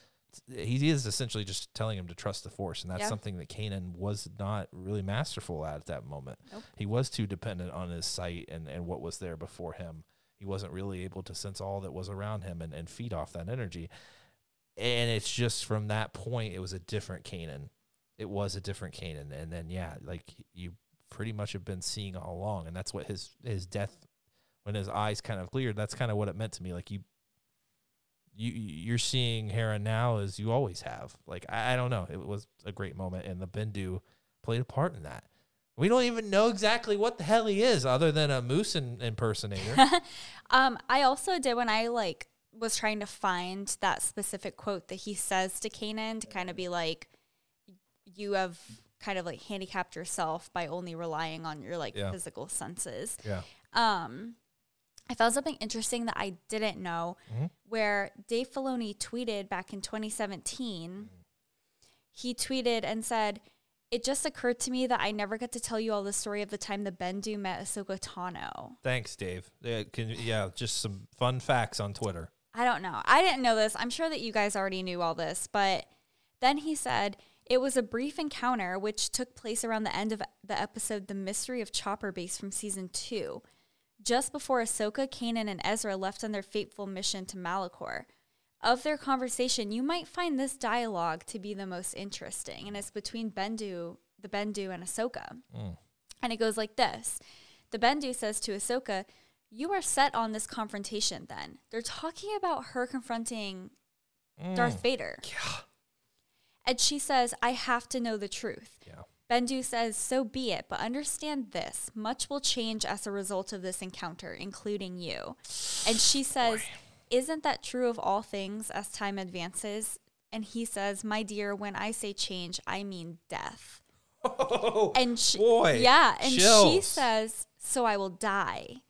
Speaker 2: he is essentially just telling him to trust the force, and that's
Speaker 3: Yeah.
Speaker 2: something that Kanan was not really masterful at at that moment.
Speaker 3: Nope.
Speaker 2: He was too dependent on his sight and, and what was there before him. He wasn't really able to sense all that was around him and, and feed off that energy. And it's just from that point, it was a different Kanan. It was a different Kanan. And then, yeah, like you pretty much have been seeing all along. And that's what his, his death, when his eyes kind of cleared, that's kind of what it meant to me. Like you, you, you're seeing Hera now as you always have. Like, I, I don't know. It was a great moment. And the Bendu played a part in that. We don't even know exactly what the hell he is other than a moose in, impersonator.
Speaker 3: um, I also did when I like was trying to find that specific quote that he says to Kanan to kind of be like, you have kind of like handicapped yourself by only relying on your like
Speaker 2: Yeah.
Speaker 3: physical senses.
Speaker 2: yeah.
Speaker 3: Um, I found something interesting that I didn't know,
Speaker 2: Mhm.
Speaker 3: where Dave Filoni tweeted back in 2017. He tweeted and said, "It just occurred to me that I never got to tell you all the story of the time the Bendu met Ahsoka Tano."
Speaker 2: Thanks, Dave. Yeah, can, yeah, just some fun facts on Twitter.
Speaker 3: I don't know. I didn't know this. I'm sure that you guys already knew all this, but then he said it was a brief encounter which took place around the end of the episode The Mystery of Chopper Base from season 2, just before Ahsoka, Kanan, and Ezra left on their fateful mission to Malachor. Of their conversation, you might find this dialogue to be the most interesting, and it's between Bendu, the Bendu, and Ahsoka. Mm. And it goes like this The Bendu says to Ahsoka, You are set on this confrontation then. They're talking about her confronting mm. Darth Vader.
Speaker 2: Yeah.
Speaker 3: And she says, I have to know the truth.
Speaker 2: Yeah.
Speaker 3: Bendu says, So be it, but understand this much will change as a result of this encounter, including you. And she says, Isn't that true of all things as time advances? And he says, My dear, when I say change, I mean death. and she,
Speaker 2: boy,
Speaker 3: yeah, and she says, "So I will die,"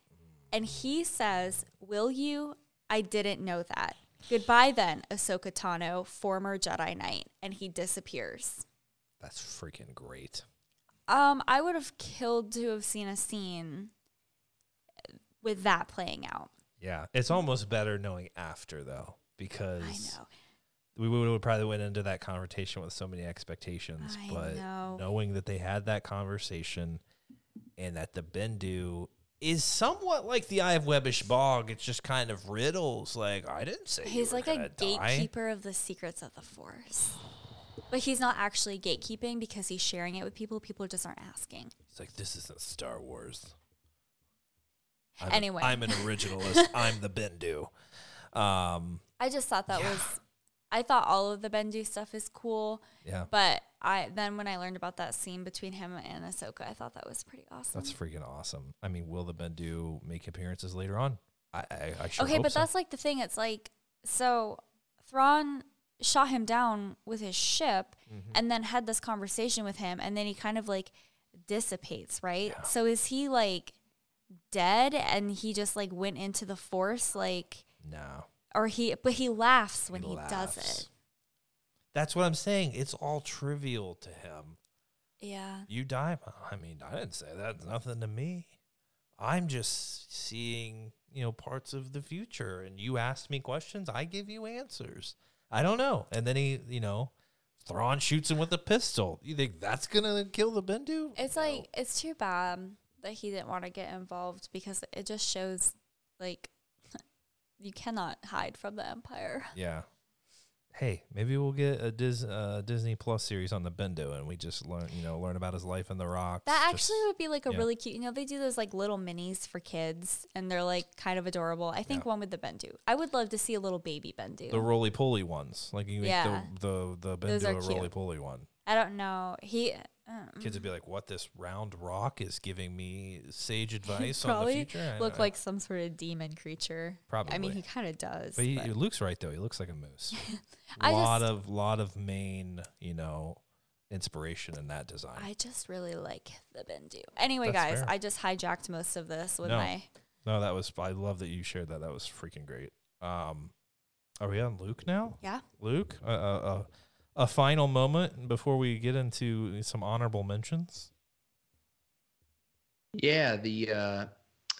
Speaker 3: and he says, "Will you?" I didn't know that. Goodbye, then, Ahsoka Tano, former Jedi Knight, and he disappears.
Speaker 2: That's freaking great.
Speaker 3: Um, I would have killed to have seen a scene with that playing out.
Speaker 2: Yeah. It's almost better knowing after, though, because
Speaker 3: I know.
Speaker 2: we would, probably went into that confrontation with so many expectations.
Speaker 3: I
Speaker 2: but
Speaker 3: know.
Speaker 2: knowing that they had that conversation and that the Bendu is somewhat like the Eye of Webbish Bog, it's just kind of riddles. Like, I didn't say
Speaker 3: He's like a
Speaker 2: die.
Speaker 3: gatekeeper of the secrets of the Force. But he's not actually gatekeeping because he's sharing it with people. People just aren't asking.
Speaker 2: It's like, this isn't Star Wars. I'm
Speaker 3: Anyway.
Speaker 2: i I'm an originalist. I'm the Bendu. Um,
Speaker 3: I just thought that
Speaker 2: Yeah.
Speaker 3: was. I thought all of the Bendu stuff is cool,
Speaker 2: yeah.
Speaker 3: but I then when I learned about that scene between him and Ahsoka, I thought that was pretty awesome.
Speaker 2: That's freaking awesome. I mean, will the Bendu make appearances later on? I, I, I sure
Speaker 3: okay, but
Speaker 2: so.
Speaker 3: that's like the thing. It's like so Thrawn shot him down with his ship,
Speaker 2: Mm-hmm.
Speaker 3: and then had this conversation with him, and then he kind of like dissipates, right? So is he like dead, and he just like went into the Force, like,
Speaker 2: no.
Speaker 3: or he? But he laughs when
Speaker 2: He
Speaker 3: he, does it.
Speaker 2: That's what I'm saying. It's all trivial to him.
Speaker 3: Yeah.
Speaker 2: You die. I mean, I didn't say that. It's nothing to me. I'm just seeing, you know, parts of the future. And you asked me questions. I give you answers. I don't know. And then he, you know, Thrawn shoots him with a pistol. You think that's gonna kill the Bendu?
Speaker 3: It's like it's too bad that he didn't want to get involved because it just shows like you cannot hide from the Empire.
Speaker 2: Yeah. Hey, maybe we'll get a Dis, uh, Disney Plus series on the Bendu, and we just learn, you know, learn about his life in the rocks.
Speaker 3: That
Speaker 2: Just-
Speaker 3: actually would be like a
Speaker 2: yeah.
Speaker 3: really cute. You know, they do those like little minis for kids, and they're like kind of adorable. I think
Speaker 2: Yeah.
Speaker 3: one with the Bendu. I would love to see a little baby Bendu.
Speaker 2: the roly poly ones, like you make the the the Bendu a roly poly one.
Speaker 3: I don't know. He um,
Speaker 2: Kids would be like, "What? This round rock is giving me sage advice on the
Speaker 3: probably
Speaker 2: future." I-
Speaker 3: look like some sort of demon creature.
Speaker 2: Probably.
Speaker 3: I mean, he kind of does.
Speaker 2: But he,
Speaker 3: but-
Speaker 2: Luke's right though. He looks like a moose.
Speaker 3: I
Speaker 2: lot
Speaker 3: just-
Speaker 2: of lot of main, you know, inspiration in that design.
Speaker 3: I just really like the Bendu. Anyway,
Speaker 2: That's
Speaker 3: guys,
Speaker 2: fair.
Speaker 3: I just hijacked most of this with
Speaker 2: No.
Speaker 3: my.
Speaker 2: no, that was. I love that you shared that. That was freaking great. Um, are we on Luke now?
Speaker 3: Yeah.
Speaker 2: Luke, uh, uh, uh, a final moment before we get into some honorable mentions.
Speaker 4: Yeah, the uh,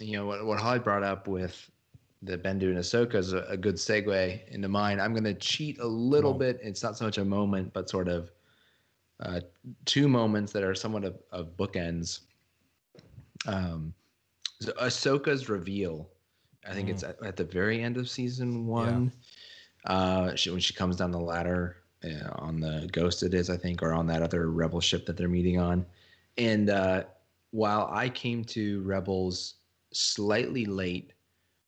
Speaker 4: you know what what Holly brought up with the Bendu and Ahsoka is a, a good segue into mine. I'm going to cheat a little
Speaker 2: Oh.
Speaker 4: bit. It's not so much a moment, but sort of uh, two moments that are somewhat of, of bookends. Um, so Ahsoka's reveal. I think it's at, at the very end of season one. Uh, she, when she comes down the ladder uh, on the Ghost, it is I think, or on that other Rebel ship that they're meeting on. And uh, while I came to Rebels slightly late,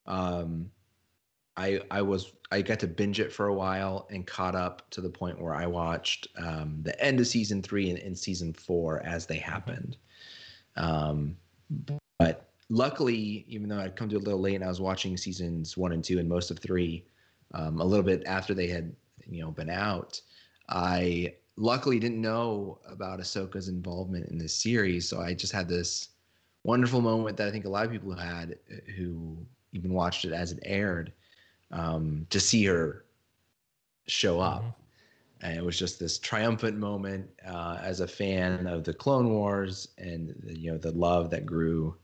Speaker 4: um, I I was I got to binge it for a while and caught up to the point where I watched um, the end of season three and, and season four as they happened. Um, but luckily, even though I'd come to it a little late and I was watching seasons one and two and most of three, um, a little bit after they had you know been out, I luckily didn't know about Ahsoka's involvement in this series, so I just had this wonderful moment that I think a lot of people had uh, who even watched it as it aired um, to see her show up.
Speaker 2: Mhm.
Speaker 4: And it was just this triumphant moment uh, as a fan of the Clone Wars and you know the love that grew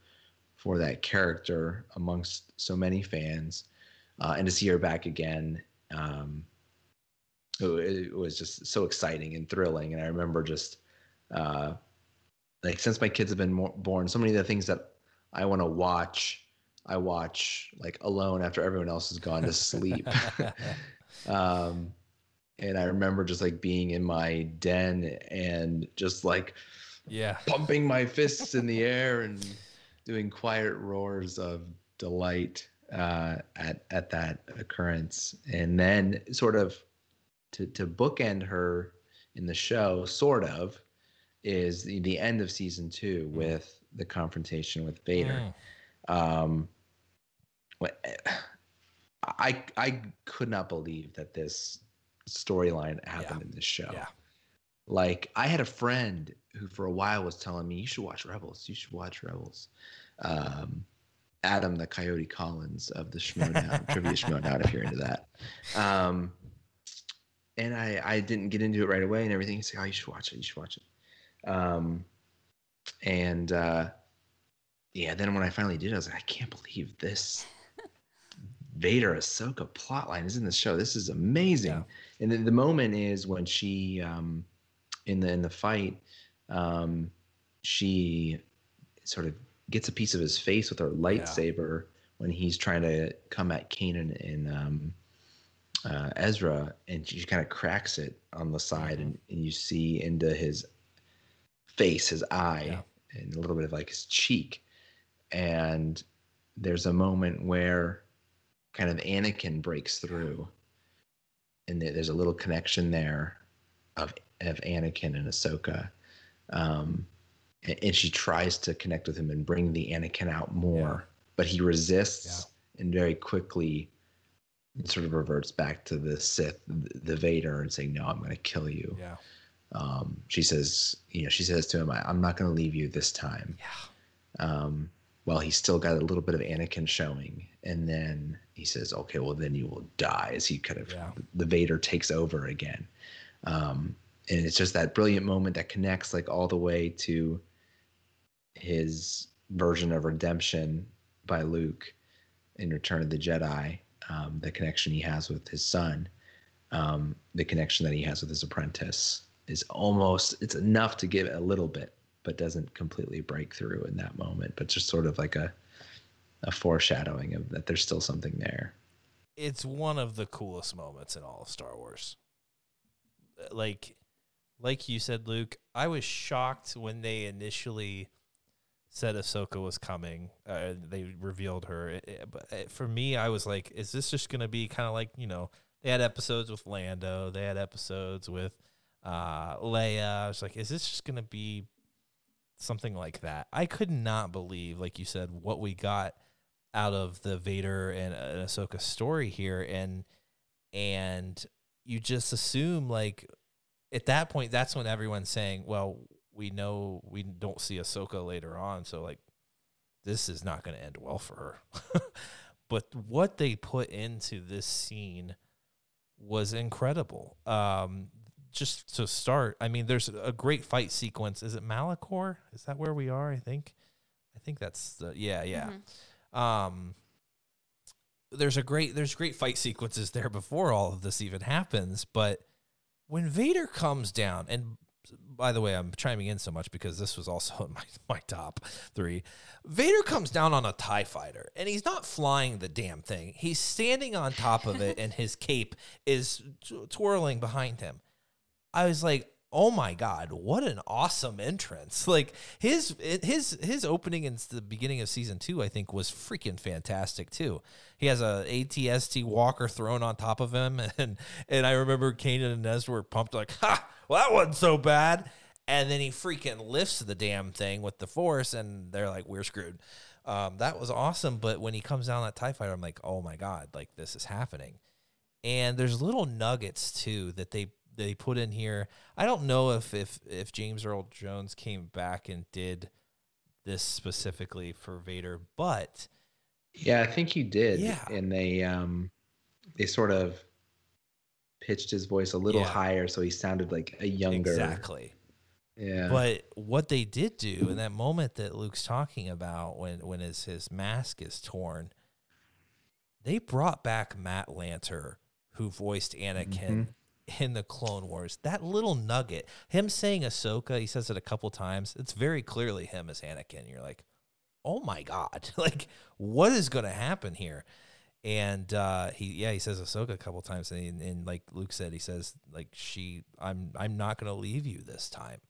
Speaker 4: for that character amongst so many fans, uh, and to see her back again. Um, it, it was just so exciting and thrilling. And I remember just uh, like since my kids have been more, born, so many of the things that I want to watch, I watch like alone after everyone else has gone to sleep. um, and I remember just like being in my den and just like
Speaker 2: yeah.
Speaker 4: pumping my fists in the air and doing quiet roars of delight uh, at at that occurrence, and then sort of to to bookend her in the show, sort of, is the, the end of season two with the confrontation with Vader.
Speaker 2: Mm.
Speaker 4: Um, I I could not believe that this storyline happened in this show.
Speaker 2: Yeah.
Speaker 4: Like I had a friend who for a while was telling me you should watch Rebels. You should watch Rebels. Um, Adam the Coyote Collins of the Schmoedown Trivia Schmoedown if you're into that. Um, and I I didn't get into it right away and everything. He's like, oh, you should watch it. You should watch it. Um, and uh, yeah, then when I finally did, I was like, I can't believe this Vader Ahsoka plotline is in this show. This is amazing.
Speaker 2: Yeah.
Speaker 4: And then the moment is when she um in the in the fight, um she sort of gets a piece of his face with her lightsaber when he's trying to come at Kanan and um uh, Ezra, and she kind of cracks it on the side, and, and you see into his face, his eye,
Speaker 2: Yeah.
Speaker 4: and a little bit of like his cheek. And there's a moment where kind of Anakin breaks through, and there's a little connection there of of Anakin and Ahsoka. Um, a- and she tries to connect with him and bring the Anakin out more, but he resists and very quickly sort of reverts back to the Sith, the Vader, and saying, "No, I'm going to kill you."
Speaker 2: Yeah.
Speaker 4: Um, she says, you know, she says to him, I, "I'm not going to leave you this time."
Speaker 2: Yeah.
Speaker 4: Um, well, he's still got a little bit of Anakin showing, and then he says, "Okay, well, then you will die." As he kind of
Speaker 2: Yeah.
Speaker 4: the Vader takes over again, um, and it's just that brilliant moment that connects like all the way to his version of redemption by Luke in Return of the Jedi, um, the connection he has with his son. um, the connection that he has with his apprentice is almost it's enough to give a little bit, but doesn't completely break through in that moment. But just sort of like a a foreshadowing of that there's still something there.
Speaker 2: It's one of the coolest moments in all of Star Wars. Like, like you said, Luke, I was shocked when they initially said Ahsoka was coming. Uh, they revealed her, It- it- but uh, for me, I was like, is this just gonna be kind of like you know they had episodes with Lando, they had episodes with uh, Leia. I was like, is this just gonna be something like that? I could not believe, like you said, what we got out of the Vader and, uh, and Ahsoka story here, and and you just assume like at that point, that's when everyone's saying, well, we know we don't see Ahsoka later on, so like this is not going to end well for her. but what they put into this scene was incredible. Um, just to start, I mean, there's a great fight sequence. Is it Malachor? Is that where we are? I think. I think that's the yeah yeah. Um, there's a great there's great fight sequences there before all of this even happens, but when Vader comes down, and by the way, I'm chiming in so much because this was also in my, my top three. Vader comes down on a TIE fighter, and he's not flying the damn thing. He's standing on top of it, and his cape is t- twirling behind him. I was like, oh my god, what an awesome entrance! Like his his his opening in the beginning of season two, I think, was freaking fantastic too. He has a ATST walker thrown on top of him, and and I remember Kanan and Nez were pumped like, ha, well that wasn't so bad. And then he freaking lifts the damn thing with the force, and they're like, we're screwed. Um, that was awesome. But when he comes down that TIE fighter, I'm like, oh my God, like this is happening. And there's little nuggets too that they they put in here. I don't know if if if James Earl Jones came back and did this specifically for Vader, but
Speaker 4: Yeah, I think he did.
Speaker 2: Yeah.
Speaker 4: And they um they sort of pitched his voice a little
Speaker 2: Yeah.
Speaker 4: higher so he sounded like a younger
Speaker 2: exactly.
Speaker 4: Yeah.
Speaker 2: But what they did do in that moment that Luke's talking about when when his his mask is torn, they brought back Matt Lanter, who voiced Anakin in the Clone Wars. That little nugget, him saying Ahsoka, he says it a couple times. It's very clearly him as Anakin. You're like, oh my god, like what is going to happen here? And uh, he, yeah, he says Ahsoka a couple times, and, and like Luke said, he says like she, I'm, I'm not going to leave you this time.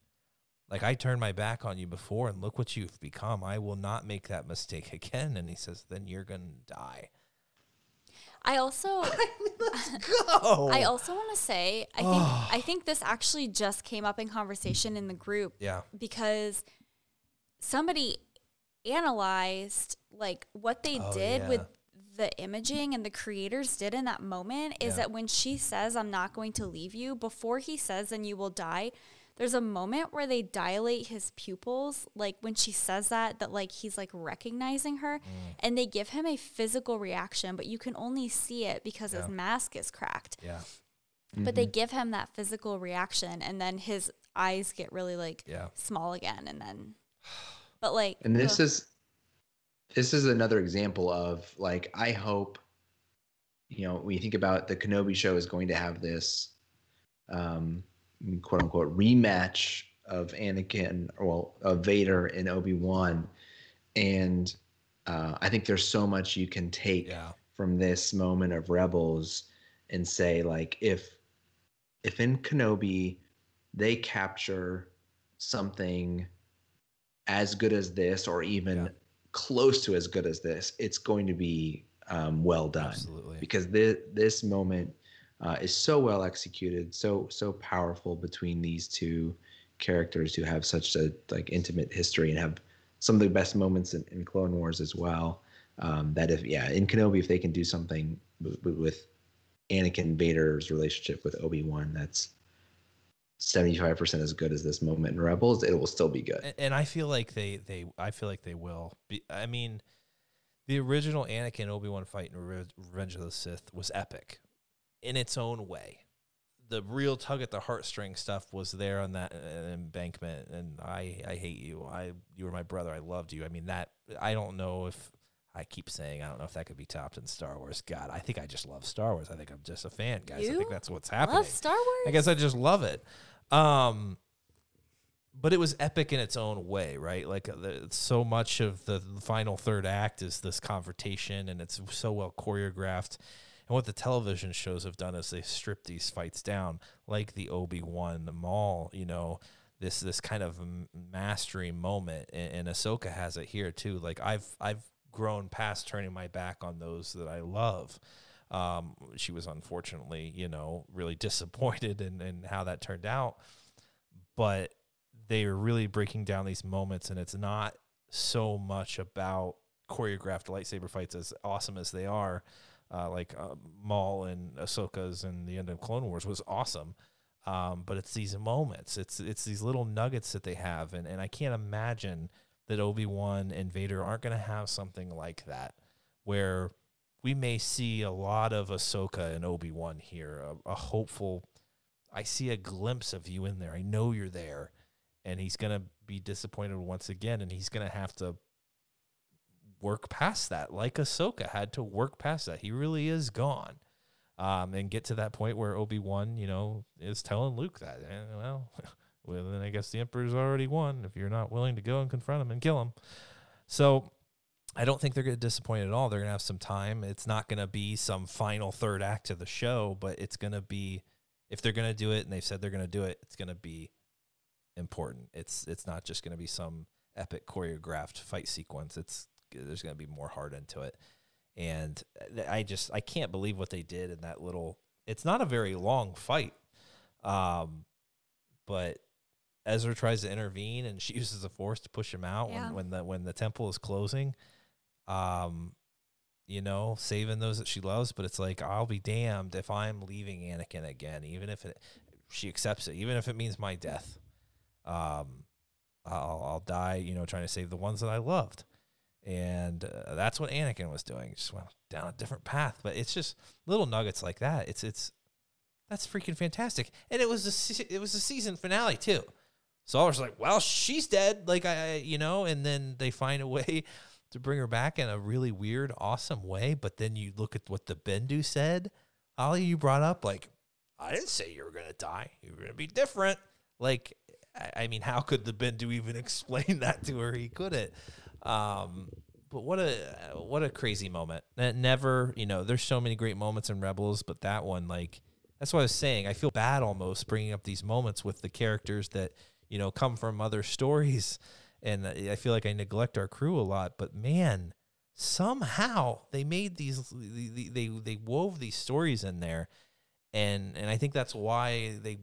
Speaker 2: Like I turned my back on you before, and look what you've become. I will not make that mistake again. And he says, then you're gonna die.
Speaker 3: I also
Speaker 2: Go.
Speaker 3: I also want to say I think I think this actually just came up in conversation in the group
Speaker 2: yeah,
Speaker 3: because somebody analyzed like what they
Speaker 2: Oh,
Speaker 3: did
Speaker 2: yeah.
Speaker 3: with the imaging and the creators did in that moment is
Speaker 2: Yeah.
Speaker 3: that when she says I'm not going to leave you before he says and you will die there's a moment where they dilate his pupils like when she says that that like he's like recognizing her
Speaker 2: Mm.
Speaker 3: and they give him a physical reaction but you can only see it because
Speaker 2: Yeah.
Speaker 3: his mask is cracked
Speaker 2: yeah,
Speaker 3: but they give him that physical reaction and then his eyes get really like
Speaker 2: yeah.
Speaker 3: small again and then but like
Speaker 4: and this
Speaker 3: ugh.
Speaker 4: is this is another example of like I hope you know when you think about the Kenobi show is going to have this um quote unquote rematch of Anakin well of Vader and Obi-Wan and uh, I think there's so much you can take
Speaker 2: Yeah.
Speaker 4: from this moment of Rebels and say like if if in Kenobi they capture something as good as this or even
Speaker 2: Yeah.
Speaker 4: close to as good as this, it's going to be um, well done
Speaker 2: Absolutely.
Speaker 4: because this this moment uh, is so well executed, so so powerful between these two characters who have such a like intimate history and have some of the best moments in, in Clone Wars as well. Um, that if yeah, in Kenobi, if they can do something with, with Anakin Vader's relationship with Obi Wan, that's seventy five percent as good as this moment in Rebels. It will still be good.
Speaker 2: And, and I feel like they they I feel like they will. Be, I mean, the original Anakin Obi Wan fight in Revenge of the Sith was epic in its own way. The real tug at the heartstring stuff was there on that uh, embankment, and I I hate you. I you were my brother. I loved you. I mean that I don't know if I keep saying I don't know if that could be topped in Star Wars. God, I think I just love Star Wars. I think I'm just a fan, guys. I think that's what's happening.
Speaker 3: Love Star Wars.
Speaker 2: I guess I just love it. Um, but it was epic in its own way, right? Like uh, the, so much of the final third act is this confrontation, and it's so well choreographed. And what the television shows have done is they strip these fights down, like the Obi Wan Maul. You know, this this kind of mastery moment, and, and Ahsoka has it here too. Like I've I've grown past turning my back on those that I love. Um, she was unfortunately, you know, really disappointed in, in how that turned out. But they are really breaking down these moments, and it's not so much about choreographed lightsaber fights as awesome as they are. Uh, like uh, Maul and Ahsoka's and the end of Clone Wars was awesome. Um, but it's these moments, it's it's these little nuggets that they have, and, and I can't imagine that Obi Wan and Vader aren't going to have something like that, where we may see a lot of Ahsoka and Obi Wan here, a, a hopeful. I see a glimpse of you in there. I know you're there, and he's going to be disappointed once again, and he's going to have to work past that, like Ahsoka had to work past that. He really is gone, um, and get to that point where Obi Wan, you know, is telling Luke that, eh, well, well, then I guess the Emperor's already won if you're not willing to go and confront him and kill him. So I don't think they're going to disappoint at all. They're going to have some time. It's not going to be some final third act of the show, but it's going to be if they're going to do it and they've said they're going to do it, it's going to be important. It's it's not just going to be some epic choreographed fight sequence. It's there's going to be more heart into it. And I just I can't believe what they did in that little. It's not a very long fight, um, but Ezra tries to intervene and she uses the force to push him out
Speaker 3: Yeah.
Speaker 2: when, when the when the temple is closing. Um, you know, saving those that she loves, but it's like I'll be damned if I'm leaving Anakin again, even if it she accepts it, even if it means my death. Um, I'll I'll die, you know, trying to save the ones that I loved, and uh, that's what Anakin was doing. Just went down a different path, but it's just little nuggets like that. It's it's that's freaking fantastic, and it was a it was a season finale too. So I was like, well, she's dead, like I, I- you know, and then they find a way to bring her back in a really weird, awesome way. But then you look at what the Bendu said. Holly, you brought up like, I didn't say you were gonna die. You were gonna be different. Like, I, I mean, how could the Bendu even explain that to her? He couldn't. Um, but what a what a crazy moment. That never, you know, there's so many great moments in Rebels, but that one, like, that's what I was saying. I feel bad almost bringing up these moments with the characters that you know come from other stories, and I feel like I neglect our crew a lot. But man, somehow they made these they they, wove these stories in there, and and I think that's why they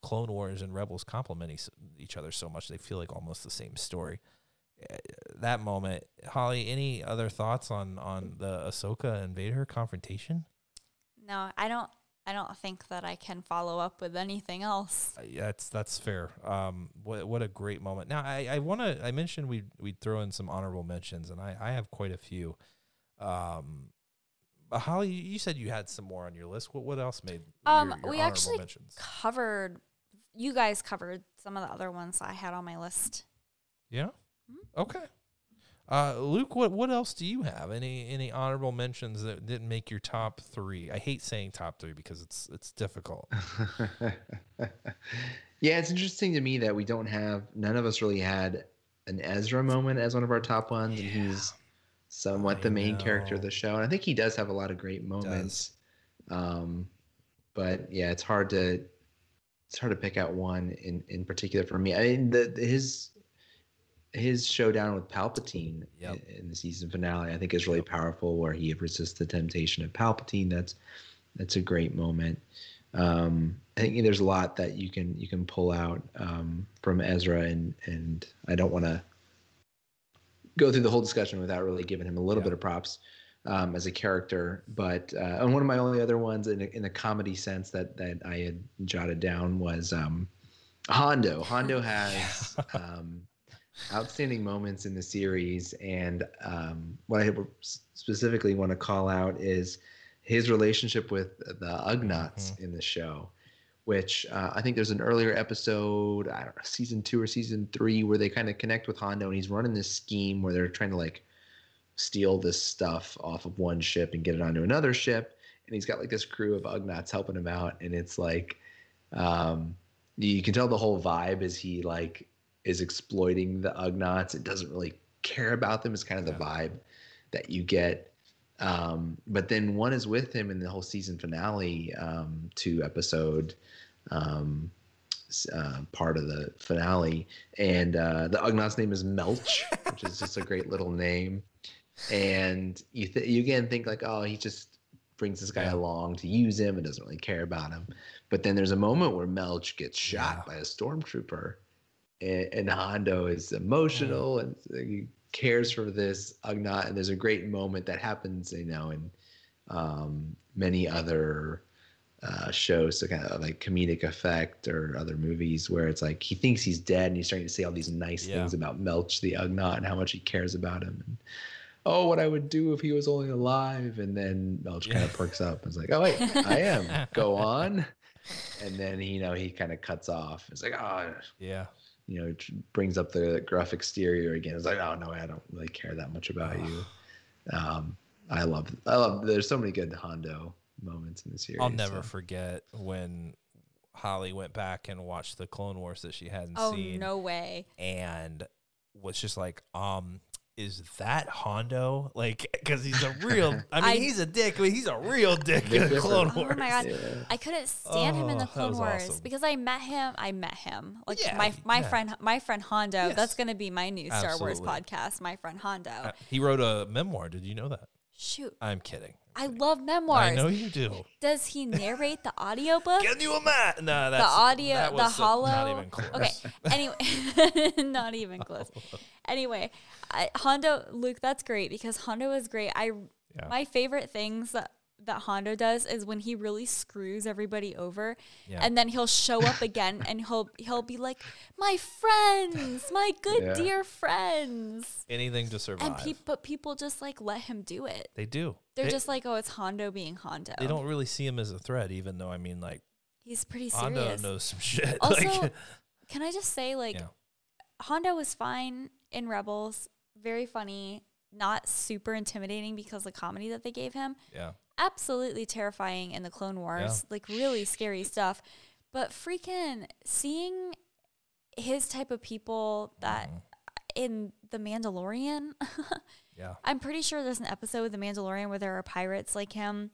Speaker 2: Clone Wars and Rebels complement each other so much. They feel like almost the same story. That moment, Holly. Any other thoughts on on the Ahsoka and Vader confrontation?
Speaker 3: No, I don't. I don't think that I can follow up with anything else.
Speaker 2: Uh, yeah, that's that's fair. Um, what what a great moment. Now I I want to I mentioned we we'd throw in some honorable mentions, and I I have quite a few. Um, Holly, you said you had some more on your list. What what else made
Speaker 3: Um,
Speaker 2: your, your
Speaker 3: we actually
Speaker 2: mentions?
Speaker 3: covered. You guys covered some of the other ones I had on my list.
Speaker 2: Yeah. Okay. Uh, Luke, what what else do you have? Any any honorable mentions that didn't make your top three? I hate saying top three because it's it's difficult.
Speaker 4: yeah, it's interesting to me that we don't have none of us really had an Ezra moment as one of our top ones, and he's somewhat
Speaker 2: I
Speaker 4: the main character of the show. And I think he does have a lot of great moments. Um, but yeah, it's hard to it's hard to pick out one in in particular for me. I mean, the- his his showdown with Palpatine
Speaker 2: Yep.
Speaker 4: in, the season finale, I think, is really powerful. Where he resists the temptation of Palpatine. That's that's a great moment. Um, I think there's a lot that you can you can pull out um, from Ezra, and and I don't want to go through the whole discussion without really giving him a little
Speaker 2: Yeah.
Speaker 4: bit of props um, as a character. But uh, and one of my only other ones in a, in a comedy sense that that I had jotted down was um, Hondo. Hondo has um, outstanding moments in the series, and um, what I specifically want to call out is his relationship with the Ugnaughts in the show. Which uh, I think there's an earlier episode, I don't know, season two or season three, where they kind of connect with Hondo, and he's running this scheme where they're trying to like steal this stuff off of one ship and get it onto another ship. And he's got like this crew of Ugnaughts helping him out, and it's like, um, you can tell the whole vibe is he like is exploiting the Ugnaughts. It doesn't really care about them. It's kind of the vibe that you get. Um, but then one is with him in the whole season finale, um, two episode um, uh, part of the finale, and uh, the Ugnaughts name is Melch, which is just a great little name. And you th- you again think like, oh, he just brings this guy
Speaker 2: Yeah.
Speaker 4: along to use him and doesn't really care about him. But then there's a moment where Melch gets shot
Speaker 2: Yeah.
Speaker 4: by a stormtrooper, and, and Hondo is emotional and he cares for this Ugnaught. And there's a great moment that happens, you know, in um, many other uh, shows to kind of like comedic effect or other movies where it's like he thinks he's dead and he's starting to say all these nice
Speaker 2: Yeah.
Speaker 4: things about Melch the Ugnaught and how much he cares about him and oh what I would do if he was only alive and then Melch kind of perks up and is like oh wait I am go on and then you know he kind of cuts off it's like oh
Speaker 2: Yeah.
Speaker 4: You know tr- brings up the gruff exterior again it's like oh no I don't really care that much about you um I love I love there's so many good Hondo moments in the series
Speaker 2: I'll never
Speaker 4: so.
Speaker 2: forget when Holly went back and watched the Clone Wars that she hadn't
Speaker 3: Oh
Speaker 2: seen.
Speaker 3: no way.
Speaker 2: and was just like, um, is that Hondo? Like, because he's a real. I mean,
Speaker 3: I-
Speaker 2: he's a dick, but he's a real dick in the Clone. Wars.
Speaker 3: Oh my god.
Speaker 4: Yeah.
Speaker 3: I couldn't stand him in
Speaker 2: Oh,
Speaker 3: the
Speaker 2: that
Speaker 3: Clone Wars
Speaker 2: awesome.
Speaker 3: because I met him. I met him. Like
Speaker 2: Yeah,
Speaker 3: my my
Speaker 2: yeah.
Speaker 3: friend my friend Hondo.
Speaker 2: Yes.
Speaker 3: That's gonna be my new Star Wars podcast. My friend Hondo.
Speaker 2: Uh, he wrote a memoir. Did you know that?
Speaker 3: Shoot,
Speaker 2: I'm kidding.
Speaker 3: I love memoirs.
Speaker 2: I know you do.
Speaker 3: Does he narrate the audiobook?
Speaker 2: Can you imagine? No, that's
Speaker 3: the audio,
Speaker 2: that
Speaker 3: the
Speaker 2: was so-
Speaker 3: hollow.
Speaker 2: Not even close.
Speaker 3: Okay. Anyway, not even close. Anyway, I, Hondo, Luke, that's great because Hondo is great. I
Speaker 2: Yeah.
Speaker 3: my favorite things that that Hondo does is when he really screws everybody over,
Speaker 2: Yeah.
Speaker 3: and then he'll show up again and he'll he'll be like, "My friends, my good
Speaker 4: Yeah.
Speaker 3: dear friends,"
Speaker 2: Anything to survive.
Speaker 3: and pe- but people just like let him do it.
Speaker 2: they do.
Speaker 3: They're
Speaker 2: they,
Speaker 3: just like, "Oh, it's Hondo being Hondo."
Speaker 2: They don't really see him as a threat, even though I mean, like
Speaker 3: He's pretty
Speaker 2: Hondo knows some shit.
Speaker 3: Also,
Speaker 2: like,
Speaker 3: can I just say, like,
Speaker 2: Yeah.
Speaker 3: Hondo was fine in Rebels, very funny, not super intimidating because the comedy that they gave him.
Speaker 2: yeah,
Speaker 3: Absolutely terrifying in the Clone Wars, like really scary stuff. But freaking seeing his type of people that
Speaker 2: Mm-hmm.
Speaker 3: in The Mandalorian,
Speaker 2: yeah.
Speaker 3: I'm pretty sure there's an episode with The Mandalorian where there are pirates like him.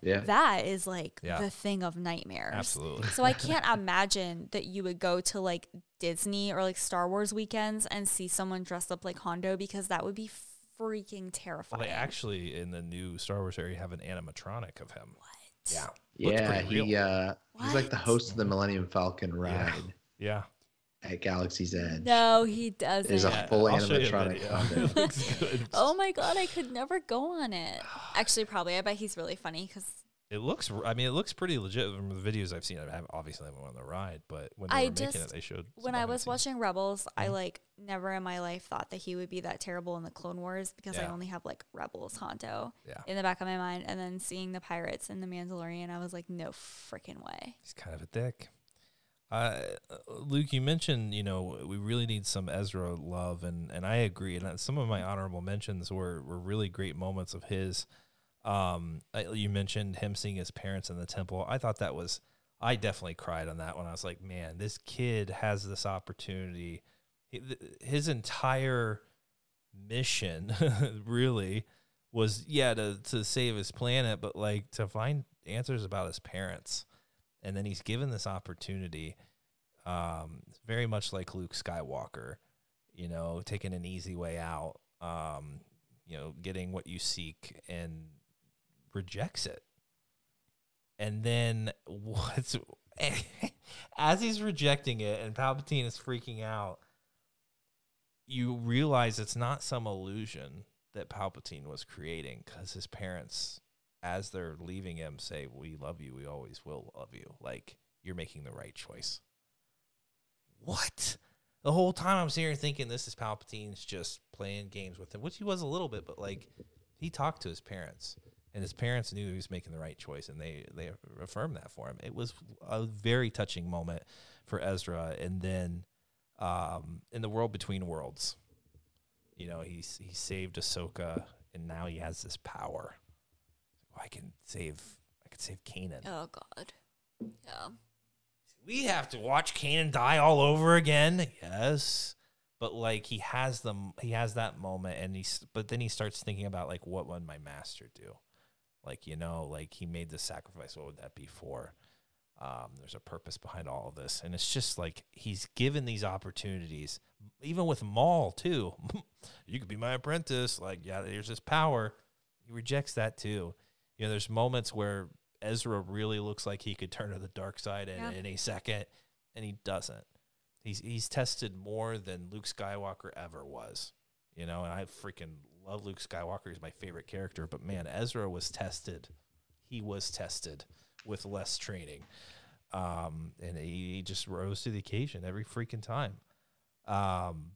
Speaker 4: Yeah.
Speaker 3: That is like
Speaker 2: Yeah.
Speaker 3: the thing of nightmares.
Speaker 2: Absolutely.
Speaker 3: So I can't imagine that you would go to like Disney or like Star Wars weekends and see someone dressed up like Hondo because that would be freaking
Speaker 2: Well,
Speaker 3: terrifying.
Speaker 2: they actually in the new Star Wars area have an animatronic of him.
Speaker 3: What?
Speaker 2: Yeah.
Speaker 4: Yeah, he uh he's like the host of the Millennium Falcon ride
Speaker 2: Yeah.
Speaker 4: at Galaxy's Edge.
Speaker 3: No, he doesn't.
Speaker 4: There's a full
Speaker 2: I'll a
Speaker 4: animatronic
Speaker 2: video. It
Speaker 3: oh my god, I could never go on it. Actually, probably. I bet he's really funny because
Speaker 2: It looks. I mean, it looks pretty legit from the videos I've seen. I have obviously haven't went on the ride, but when they
Speaker 3: I
Speaker 2: were making it,
Speaker 3: just-
Speaker 2: they showed.
Speaker 3: when I was watching Rebels, I
Speaker 2: Mhm.
Speaker 3: like never in my life thought that he would be that terrible in the Clone Wars because I only have like Rebels Hondo
Speaker 2: Yeah.
Speaker 3: in the back of my mind, and then seeing the pirates and the Mandalorian, I was like, no freaking way.
Speaker 2: he's kind of a dick. Uh, Luke, you mentioned you know we really need some Ezra love, and and I agree. And uh, some of my honorable mentions were were really great moments of his. Um, you mentioned him seeing his parents in the temple. I thought that was. I definitely cried on that one. I was like, man, this kid has this opportunity. His entire mission, really, was yeah to to save his planet, but like to find answers about his parents and then he's given this opportunity um very much like Luke Skywalker you know taking an easy way out um you know getting what you seek and rejects it. And then what's as he's rejecting it and Palpatine is freaking out you realize it's not some illusion that Palpatine was creating cuz his parents as they're leaving him say we love you. We always will love you. Like you're making the right choice. What? The whole time i'm sitting here thinking this is palpatine's just playing games with him which he was a little bit but like he talked to his parents and his parents knew he was making the right choice and they they affirmed that for him it was a very touching moment for ezra and then um in the world between worlds you know he's he saved ahsoka and now he has this power. Oh, I can save. I can save Kanan.
Speaker 3: Oh God. Yeah.
Speaker 2: We have to watch Kanan die all over again. Yes, but like he has them. He has that moment, and he's. But then he starts thinking about like, what would my master do? Like you know, like he made the sacrifice. What would that be for? Um, there's a purpose behind all of this, and it's just like he's given these opportunities, even with Maul too. you could be my apprentice. Like, yeah, there's this power. He rejects that too. You know, there's moments where Ezra really looks like he could turn to the dark side in
Speaker 3: Yeah.
Speaker 2: any second, and he doesn't. He's he's tested more than Luke Skywalker ever was. You know, and I freaking love Luke Skywalker. He's my favorite character, but man, Ezra was tested. He was tested with less training. Um, and he, he just rose to the occasion every freaking time. Um,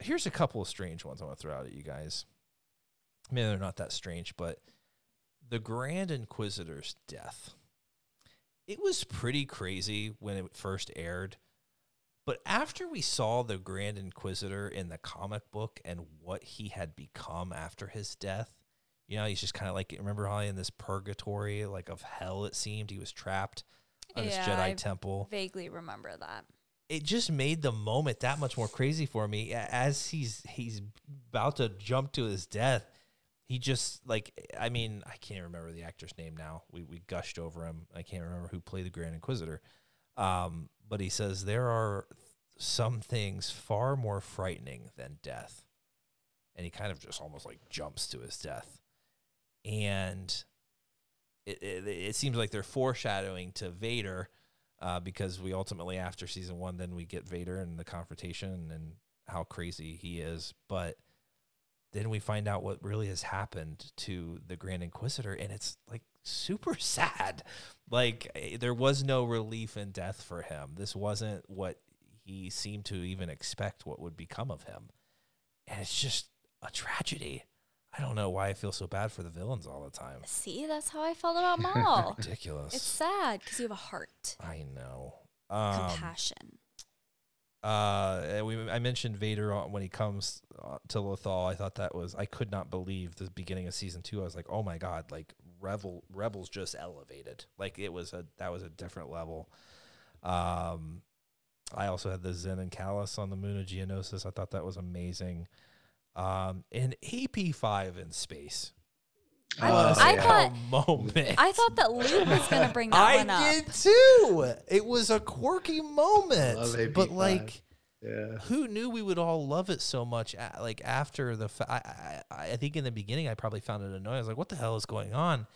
Speaker 2: here's a couple of strange ones I want to throw out at you guys. I mean, they're not that strange, but the Grand Inquisitor's death. It was pretty crazy when it first aired. But after we saw the Grand Inquisitor in the comic book and what he had become after his death, you know, he's just kind of like, remember how in this purgatory, like of hell, it seemed he was trapped on this Jedi
Speaker 3: I
Speaker 2: temple?
Speaker 3: Vaguely remember that.
Speaker 2: it just made the moment that much more crazy for me. As he's he's about to jump to his death he just like i mean i can't remember the actor's name now. We, we gushed over him. I can't remember who played the grand inquisitor. Um, but he says there are some things far more frightening than death. And he kind of just almost like jumps to his death. And it, it, it seems like they're foreshadowing to vader uh, because we ultimately after season one then we get Vader and the confrontation and how crazy he is, but then we find out what really has happened to the Grand Inquisitor, and it's like super sad. Like eh, there was no relief in death for him. This wasn't what he seemed to even expect what would become of him, and it's just a tragedy. I don't know why I feel so bad for the villains all the time.
Speaker 3: See, that's how I felt about Maul.
Speaker 2: Ridiculous.
Speaker 3: it's sad because you have a heart,
Speaker 2: I know. Um,
Speaker 3: compassion.
Speaker 2: Uh, we I mentioned Vader on- when he comes uh, to Lothal. I thought that was I could not believe the beginning of season two. I was like, oh my god, like Rebel Rebels just elevated. Like it was a that was a different level. Um, I also had the Zeb and Kallus on the moon of Geonosis. I thought that was amazing. Um, and AP five in space.
Speaker 3: I-
Speaker 2: was
Speaker 3: I
Speaker 2: a
Speaker 3: thought-
Speaker 2: moment.
Speaker 3: I thought that Luke was gonna bring that
Speaker 2: I
Speaker 3: one up.
Speaker 2: I did too. It was a quirky moment,
Speaker 4: love AP5.
Speaker 2: but like
Speaker 4: Yeah.
Speaker 2: who knew we would all love it so much? Like after the, fa- I, I, I think in the beginning I probably found it annoying. I was like, "What the hell is going on?"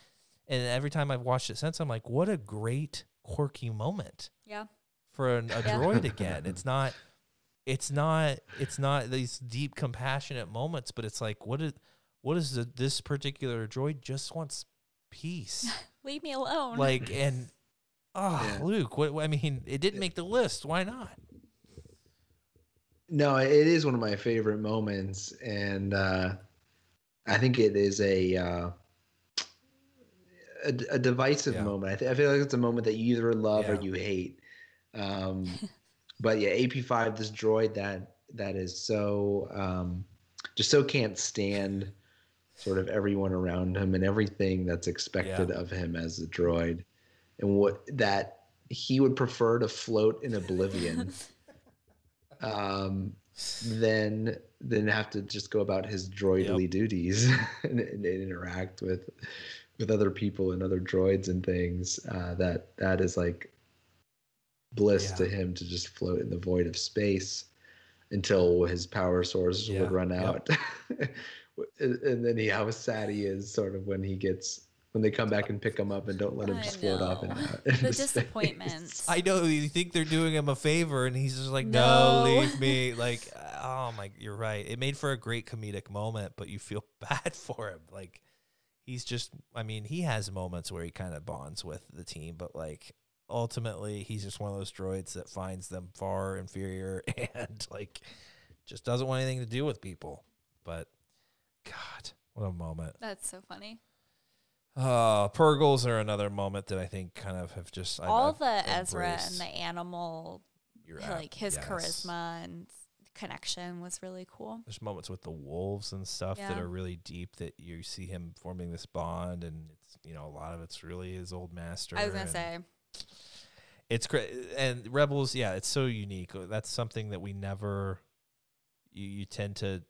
Speaker 2: And every time I've watched it since, I'm like, "What a great quirky moment
Speaker 3: Yeah.
Speaker 2: for an, a
Speaker 3: Yeah.
Speaker 2: droid again." It's not, it's not, it's not these deep compassionate moments, but it's like, what is, what is the, this particular droid just wants peace,
Speaker 3: Leave me alone.
Speaker 2: like and. Oh,
Speaker 4: Yeah.
Speaker 2: Luke! What I mean, it didn't make the list. Why not?
Speaker 4: No, it is one of my favorite moments, and uh, I think it is a uh, a, a divisive
Speaker 2: Yeah.
Speaker 4: moment. I, th- I feel like it's a moment that you either love or you hate. Um, but yeah, AP five, this droid that that is so um, just so can't stand sort of everyone around him and everything that's expected
Speaker 2: Yeah.
Speaker 4: of him as a droid, and what that he would prefer to float in oblivion um, then then have to just go about his droidly duties and, and interact with with other people and other droids and things. Uh, that that is like bliss
Speaker 2: Yeah.
Speaker 4: to him to just float in the void of space until his power source
Speaker 2: Yeah,
Speaker 4: would run out. and and then he how sad he is sort of when he gets when they come back and pick him up and don't let him
Speaker 3: I
Speaker 4: just float off
Speaker 3: know.
Speaker 4: into,
Speaker 3: the
Speaker 4: into space.
Speaker 3: disappointment.
Speaker 2: I know you think they're doing him a favor, and he's just like, "No,
Speaker 3: No.
Speaker 2: leave me." Like, oh my, you're right. It made for a great comedic moment, but you feel bad for him. Like, he's just. I mean, he has moments where he kind of bonds with the team, but like, ultimately, he's just one of those droids that finds them far inferior and like, just doesn't want anything to do with people. But, God, what a moment.
Speaker 3: That's so funny.
Speaker 2: Uh, Purrgils are another moment that I think kind of have just I've-
Speaker 3: All
Speaker 2: I've
Speaker 3: the Ezra and the animal, like his
Speaker 2: yes.
Speaker 3: charisma and connection was really cool.
Speaker 2: There's moments with the wolves and stuff that are really deep that you see him forming this bond, and it's you know a lot of it's really his old master.
Speaker 3: I was gonna say,
Speaker 2: it's great, and Rebels, yeah, it's so unique. That's something that we never. You, you tend to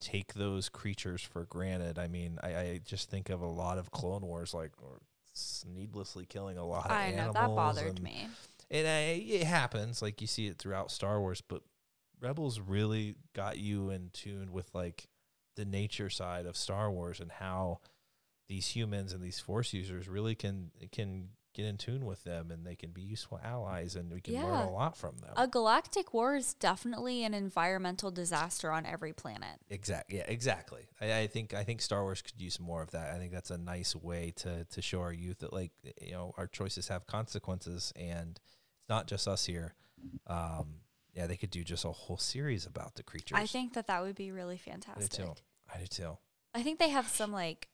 Speaker 2: take those creatures for granted. I mean, I, I just think of a lot of Clone Wars, like needlessly killing a lot of
Speaker 3: I know
Speaker 2: animals.
Speaker 3: that bothered
Speaker 2: and-
Speaker 3: me.
Speaker 2: and I, it happens like you see it throughout Star Wars, but Rebels really got you in tune with like the nature side of Star Wars and how these humans and these Force users really can can get in tune with them and they can be useful allies and we can learn a lot from them.
Speaker 3: A galactic war is definitely an environmental disaster on every planet.
Speaker 2: Exactly. Yeah, exactly. I, I think I think Star Wars could use more of that. I think that's a nice way to to show our youth that like you know our choices have consequences, and it's not just us here. Um, yeah, they could do just a whole series about the creatures.
Speaker 3: I think that that would be really fantastic.
Speaker 2: I do too. I do too.
Speaker 3: I think they have some like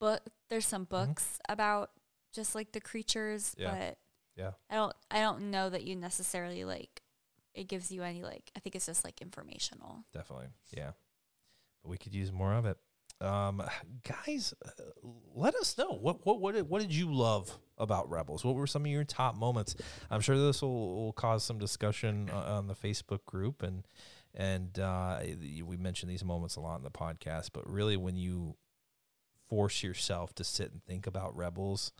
Speaker 3: book. There's some
Speaker 2: Mm-hmm.
Speaker 3: books about just like the creatures,
Speaker 2: Yeah.
Speaker 3: but
Speaker 2: Yeah.
Speaker 3: I don't. I don't know that you necessarily like. It gives you any like. I think it's just like informational.
Speaker 2: Definitely. Yeah. But we could use more of it. Um, guys, uh, let us know what what what did, what did you love about Rebels? What were some of your top moments? I'm sure this will, will cause some discussion uh, on the Facebook group and and uh, we mention these moments a lot in the podcast. But really, when you force yourself to sit and think about Rebels,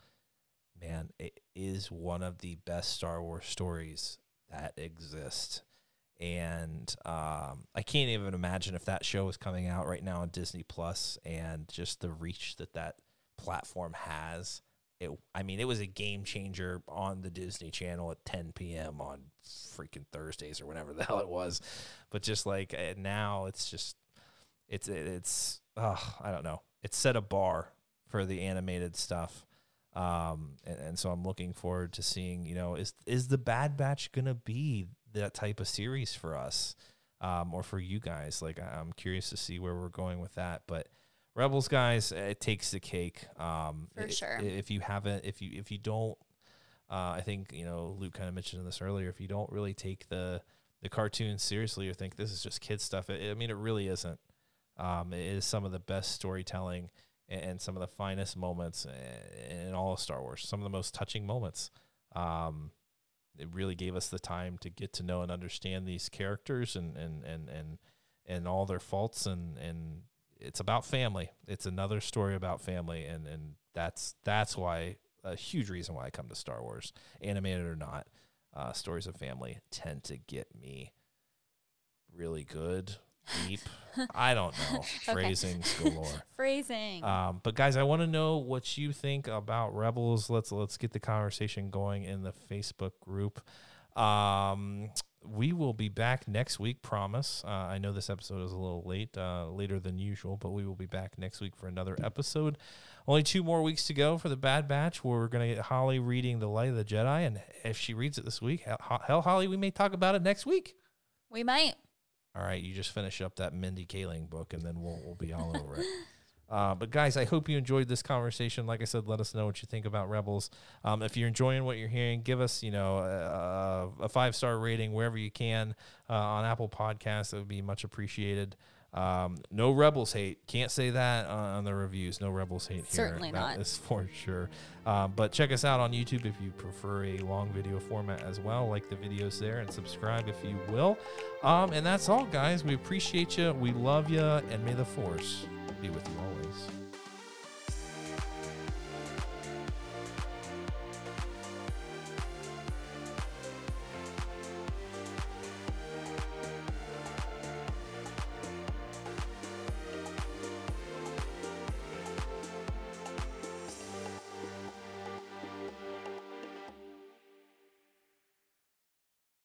Speaker 2: man, it is one of the best Star Wars stories that exist. And um, I can't even imagine if that show was coming out right now on Disney Plus and just the reach that that platform has. It, I mean, it was a game changer on the Disney Channel at 10 p.m. on freaking Thursdays or whatever the hell it was. But just like uh, now, it's just, it's, it's, oh, I don't know. It's set a bar for the animated stuff. Um, and, and so I'm looking forward to seeing, you know, is is the Bad Batch gonna be that type of series for us, um, or for you guys? Like, I'm curious to see where we're going with that. But Rebels, guys, it takes the cake. Um,
Speaker 3: For sure.
Speaker 2: If you haven't, if you if you don't, uh, I think you know Luke kind of mentioned this earlier. If you don't really take the the cartoon seriously or think this is just kid stuff, it, I mean, it really isn't. Um, it is some of the best storytelling and, some of the finest moments in all of Star Wars. Some of the most touching moments. Um, it really gave us the time to get to know and understand these characters and and and and, and all their faults and and it's about family. It's another story about family and and that's that's why a huge reason why I come to Star Wars, animated or not. Uh, stories of family tend to get me really good, deep. I don't know phrasings galore.
Speaker 3: Phrasing.
Speaker 2: Um, but guys, I want to know what you think about Rebels. Let's let's get the conversation going in the Facebook group. Um, we will be back next week. Promise. Uh, I know this episode is a little late, uh, later than usual, but we will be back next week for another episode. Only two more weeks to go for the Bad Batch. Where we're gonna get Holly reading the Light of the Jedi, and if she reads it this week, hell, hell Holly, we may talk about it next week.
Speaker 3: we might.
Speaker 2: All right, you just finish up that Mindy Kaling book, and then we'll we'll be all over it. Uh, but guys, I hope you enjoyed this conversation. Like I said, let us know what you think about Rebels. Um, if you're enjoying what you're hearing, give us you know a, a five star rating wherever you can uh, on Apple Podcasts. It would be much appreciated. Um, no Rebels hate. Can't say that on, the reviews. No Rebels hate here.
Speaker 3: Certainly
Speaker 2: That
Speaker 3: not.
Speaker 2: is for sure. Um, but check us out on YouTube if you prefer a long video format as well. Like the videos there and subscribe if you will. Um, and that's all, guys. We appreciate you. We love you. And may the force be with you always.